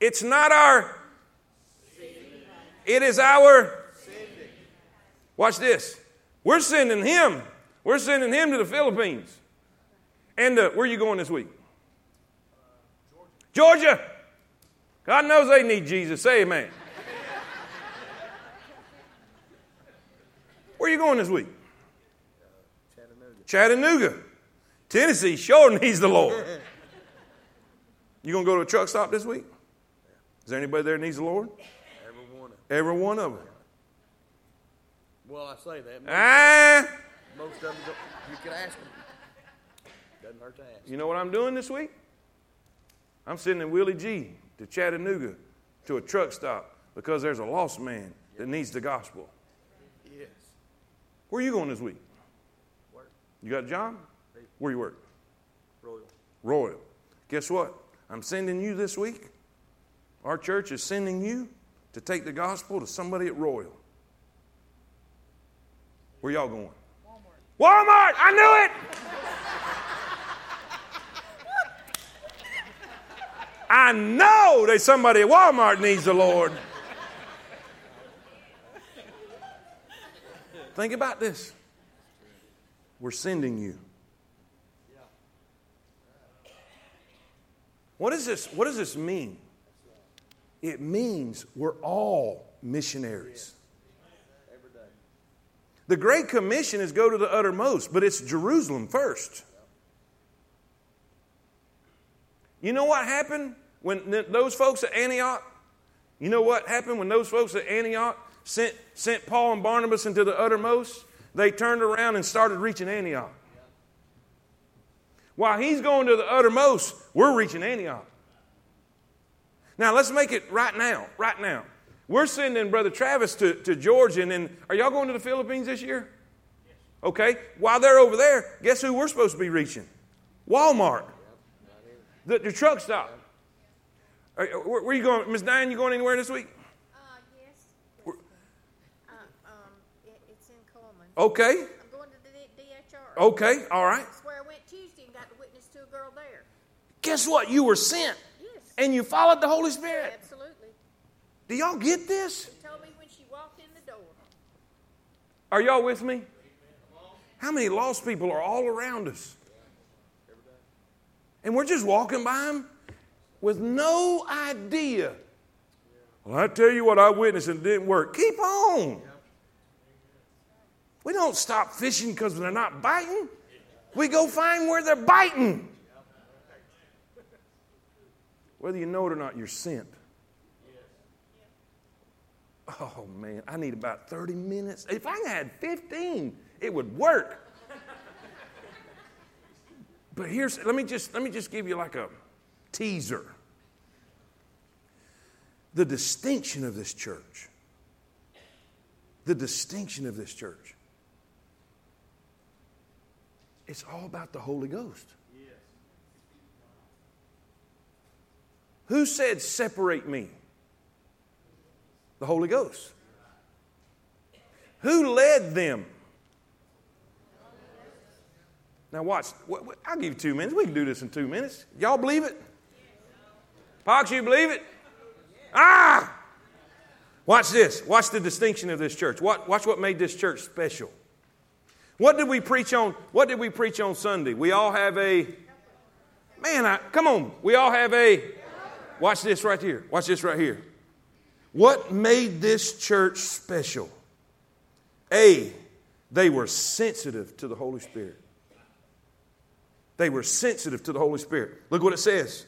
It's not our, it is our. Watch this. We're sending him. We're sending him to the Philippines. And uh, where are you going this week? Georgia. God knows they need Jesus. Say amen. Where are you going this week? Chattanooga. Chattanooga. Tennessee sure needs the Lord. You going to go to a truck stop this week? Is there anybody there that needs the Lord? Every one of them. Every one of them. Well, I say that. Most, Ah, most of them, you could ask them. Doesn't hurt to ask. you know what I'm doing this week? I'm sending Willie G to Chattanooga to a truck stop because there's a lost man that needs the gospel. Where are you going this week? Work. You got a job? Where you work? Royal. Royal. Guess what? I'm sending you this week. Our church is sending you to take the gospel to somebody at Royal. Where y'all going? Walmart. Walmart! I knew it! I know there's somebody at Walmart needs the Lord. Think about this. We're sending you. What, is this, what does this mean? It means we're all missionaries. The Great Commission is go to the uttermost, but it's Jerusalem first. You know what happened when those folks at Antioch? You know what happened when those folks at Antioch sent, sent Paul and Barnabas into the uttermost? They turned around and started reaching Antioch. While he's going to the uttermost, we're reaching Antioch. Now, let's make it right now, right now. We're sending Brother Travis to, to Georgia, and then are y'all going to the Philippines this year? Okay. While they're over there, guess who we're supposed to be reaching? Walmart. The, the truck stop. Are- Where, where you going? Miss Diane, you going anywhere this week? Uh, yes. Where- Uh, um, it, it's in Coleman. Okay. I'm going to the DHR. Okay. All right. That's where I went Tuesday and got to witness to a girl there. Guess what? You were sent, Yes. and you followed the Holy Spirit. Absolutely. Do y'all get this? She told me when she walked in the door. Are y'all with me? How many lost people are all around us? And we're just walking by them with no idea. Well, I tell you what, I witnessed and it didn't work. Keep on. We don't stop fishing because they're not biting. We go find where they're biting. Whether you know it or not, you're sent. Oh man, I need about 30 minutes. If I had 15, it would work. but here's let me just let me just give you like a teaser. The distinction of this church. The distinction of this church. It's all about the Holy Ghost. Who said, separate me? The Holy Ghost. Who led them? Now, watch. I'll give you two minutes. We can do this in two minutes. Y'all believe it? Pox, you believe it? Ah! Watch this. Watch the distinction of this church. Watch what made this church special. What did we preach on? What did we preach on Sunday? We all have a man. I, come on. We all have a. Watch this right here. Watch this right here. What made this church special? A, they were sensitive to the Holy Spirit. They were sensitive to the Holy Spirit. Look what it says.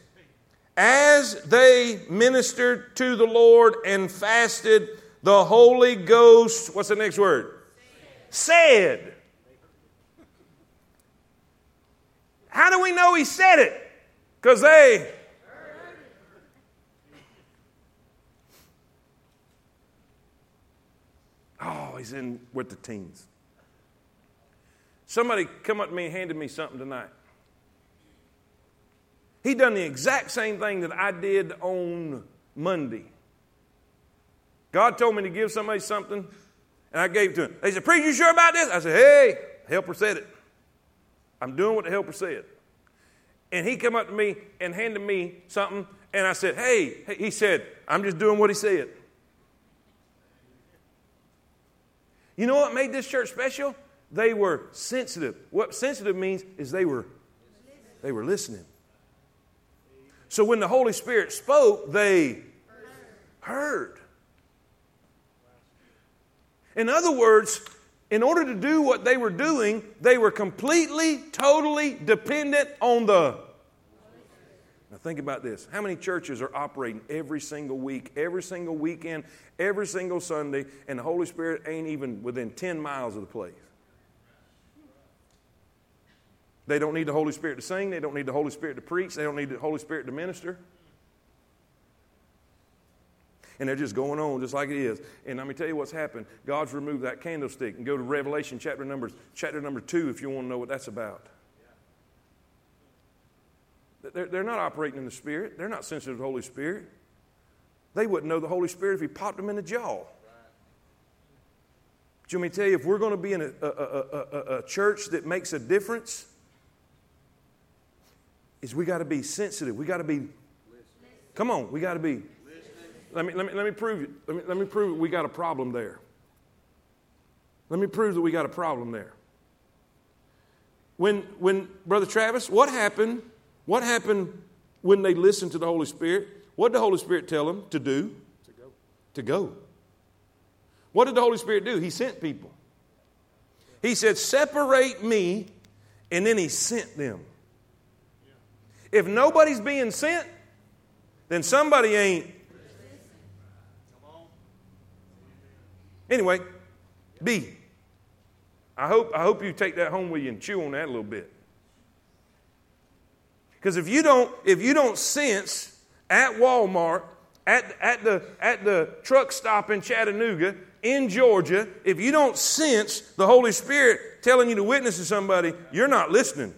As they ministered to the Lord and fasted, the Holy Ghost, what's the next word? Said. How do we know he said it? Because they Oh, he's in with the teens. Somebody come up to me and handed me something tonight. He done the exact same thing that I did on Monday. God told me to give somebody something, and I gave it to him. They said, Preacher, you sure about this? I said, Hey, helper said it. I'm doing what the helper said. And he come up to me and handed me something, and I said, Hey, he said, I'm just doing what he said. You know what made this church special? They were sensitive. What sensitive means is they were they were listening. So when the Holy Spirit spoke, they heard. In other words, in order to do what they were doing, they were completely, totally dependent on the. Now, think about this. How many churches are operating every single week, every single weekend, every single Sunday, and the Holy Spirit ain't even within 10 miles of the place? They don't need the Holy Spirit to sing. They don't need the Holy Spirit to preach. They don't need the Holy Spirit to minister. And they're just going on just like it is. And let me tell you what's happened. God's removed that candlestick. And go to Revelation chapter number, chapter number 2 if you want to know what that's about. They're, they're not operating in the Spirit. They're not sensitive to the Holy Spirit. They wouldn't know the Holy Spirit if He popped them in the jaw. But you me tell you, if we're going to be in a, a, a, a church that makes a difference, is we got to be sensitive. We got to be. Come on, we got to be. Let me, let me, let me prove it. Let me, let me prove it. We got a problem there. Let me prove that we got a problem there. When, when Brother Travis, what happened? What happened when they listened to the Holy Spirit? What did the Holy Spirit tell them to do? To go. To go. What did the Holy Spirit do? He sent people. He said, Separate me, and then He sent them. If nobody's being sent, then somebody ain't. Anyway, B. I hope, I hope you take that home with you and chew on that a little bit. Because if you don't, if you don't sense at Walmart, at, at, the, at the truck stop in Chattanooga, in Georgia, if you don't sense the Holy Spirit telling you to witness to somebody, you're not listening.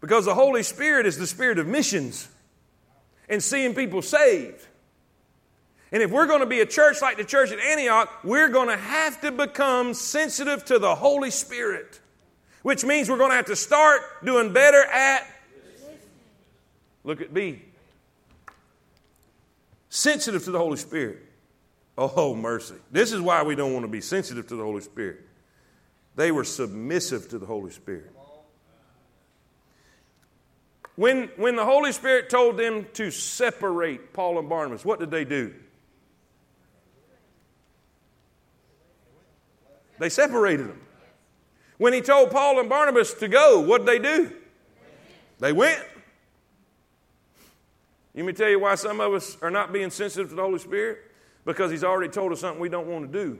Because the Holy Spirit is the spirit of missions and seeing people saved. And if we're going to be a church like the church at Antioch, we're going to have to become sensitive to the Holy Spirit, which means we're going to have to start doing better at. Look at B. Sensitive to the Holy Spirit. Oh, mercy. This is why we don't want to be sensitive to the Holy Spirit. They were submissive to the Holy Spirit. When, when the Holy Spirit told them to separate Paul and Barnabas, what did they do? They separated them. When he told Paul and Barnabas to go, what did they do? They went. You me tell you why some of us are not being sensitive to the Holy Spirit? Because He's already told us something we don't want to do.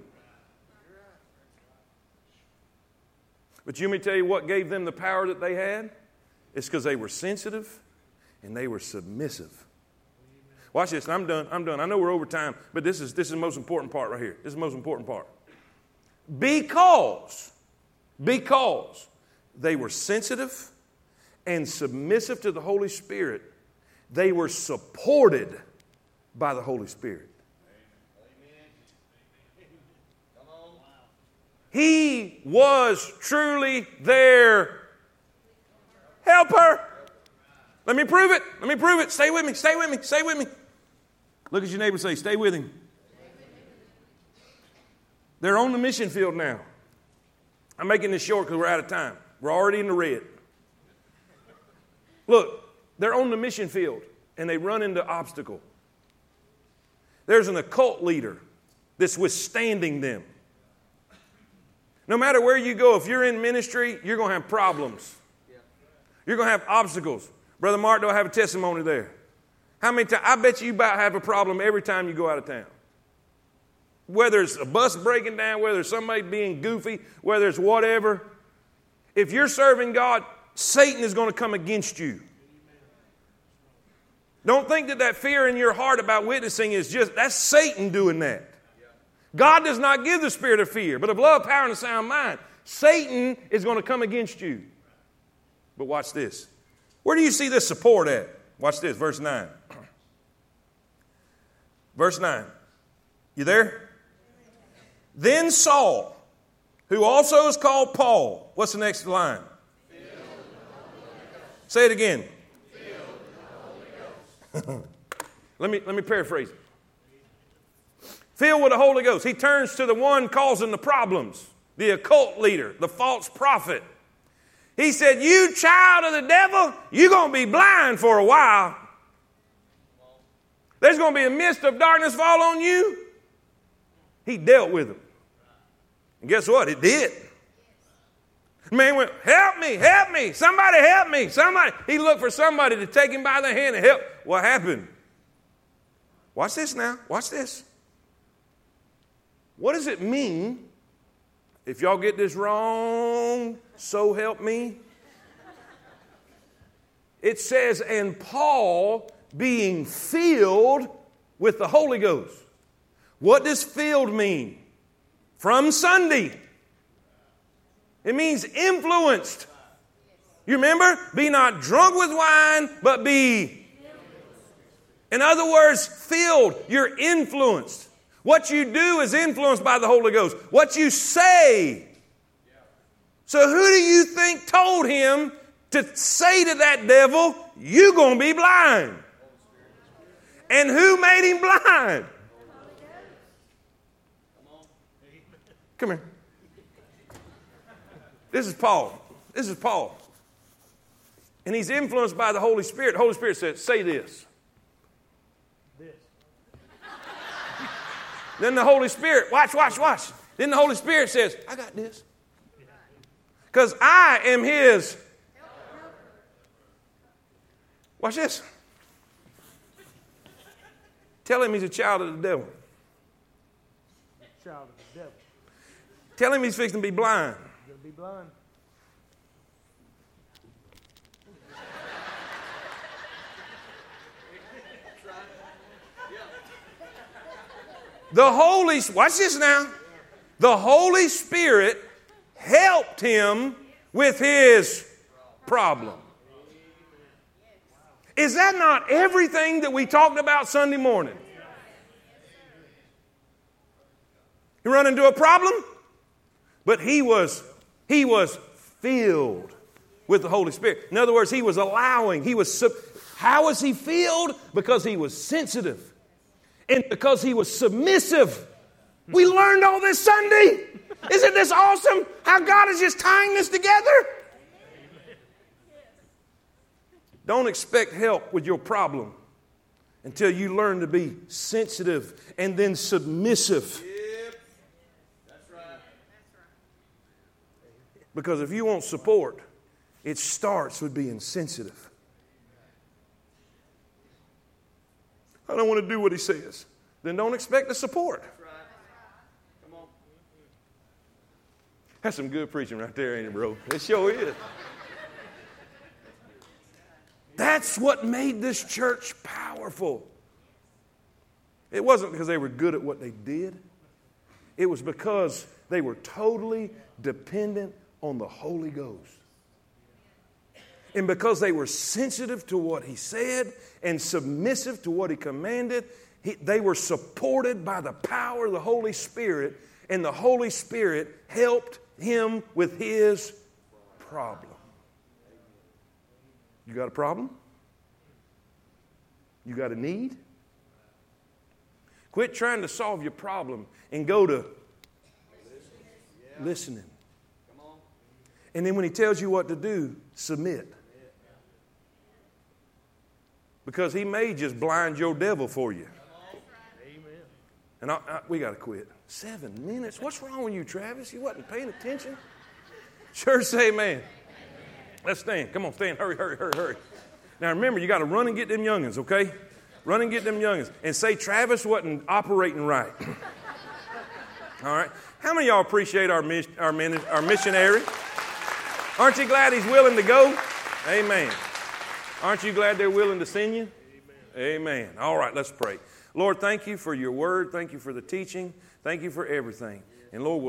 But you may tell you what gave them the power that they had? It's because they were sensitive and they were submissive. Watch this. I'm done. I'm done. I know we're over time, but this is, this is the most important part right here. This is the most important part. Because, because they were sensitive and submissive to the Holy Spirit, they were supported by the Holy Spirit. He was truly their helper. Let me prove it. Let me prove it. Stay with me. Stay with me. Stay with me. Look at your neighbor say, Stay with him. They're on the mission field now. I'm making this short because we're out of time. We're already in the red. Look, they're on the mission field and they run into obstacle. There's an occult leader that's withstanding them. No matter where you go, if you're in ministry, you're going to have problems. You're going to have obstacles. Brother Mark, do I have a testimony there? How many times? I bet you about have a problem every time you go out of town. Whether it's a bus breaking down, whether it's somebody being goofy, whether it's whatever. If you're serving God, Satan is going to come against you. Don't think that that fear in your heart about witnessing is just, that's Satan doing that. God does not give the spirit of fear, but of love, power, and a sound mind. Satan is going to come against you. But watch this. Where do you see this support at? Watch this, verse 9. Verse 9. You there? Then Saul, who also is called Paul, what's the next line? Say it again. let, me, let me paraphrase it filled with the Holy Ghost. He turns to the one causing the problems, the occult leader, the false prophet. He said, You child of the devil, you're going to be blind for a while. There's going to be a mist of darkness fall on you. He dealt with him. And guess what? It did. Man went, Help me, help me, somebody help me, somebody. He looked for somebody to take him by the hand and help. What happened? Watch this now. Watch this. What does it mean? If y'all get this wrong, so help me. It says, and Paul being filled with the Holy Ghost. What does filled mean? From Sunday. It means influenced. You remember? Be not drunk with wine, but be. In other words, filled. You're influenced. What you do is influenced by the Holy Ghost. What you say. So, who do you think told him to say to that devil, You're going to be blind? And who made him blind? Come here. This is Paul. This is Paul. And he's influenced by the Holy Spirit. The Holy Spirit says, Say this. This. Then the Holy Spirit, watch, watch, watch. Then the Holy Spirit says, I got this. Because I am His. Watch this. Tell him he's a child of the devil. Child of the devil. Tell him he's fixing to be blind. You'll be blind. The Holy, watch this now. The Holy Spirit helped him with his problem. Is that not everything that we talked about Sunday morning? You run into a problem, but he was he was filled with the Holy Spirit. In other words, he was allowing. He was how was he filled? Because he was sensitive and because he was submissive. We learned all this Sunday. Isn't this awesome how God is just tying this together? Don't expect help with your problem until you learn to be sensitive and then submissive. Because if you want support, it starts with being sensitive. I don't want to do what he says. Then don't expect the support. That's some good preaching right there, ain't it, bro? It sure is. That's what made this church powerful. It wasn't because they were good at what they did, it was because they were totally dependent on the Holy Ghost. And because they were sensitive to what he said and submissive to what he commanded, he, they were supported by the power of the Holy Spirit, and the Holy Spirit helped him with his problem. You got a problem? You got a need? Quit trying to solve your problem and go to listening. And then when he tells you what to do, submit. Because he may just blind your devil for you. Amen. And I, I, we got to quit. Seven minutes? What's wrong with you, Travis? You wasn't paying attention? Sure, say amen. Let's stand. Come on, stand. Hurry, hurry, hurry, hurry. Now remember, you got to run and get them youngins, okay? Run and get them youngins. And say Travis wasn't operating right. All right? How many y'all appreciate our, our, our missionary? Aren't you glad he's willing to go? Amen. Aren't you glad they're willing to send you? Amen. All right, let's pray. Lord, thank you for your word. Thank you for the teaching. Thank you for everything. And Lord, we'll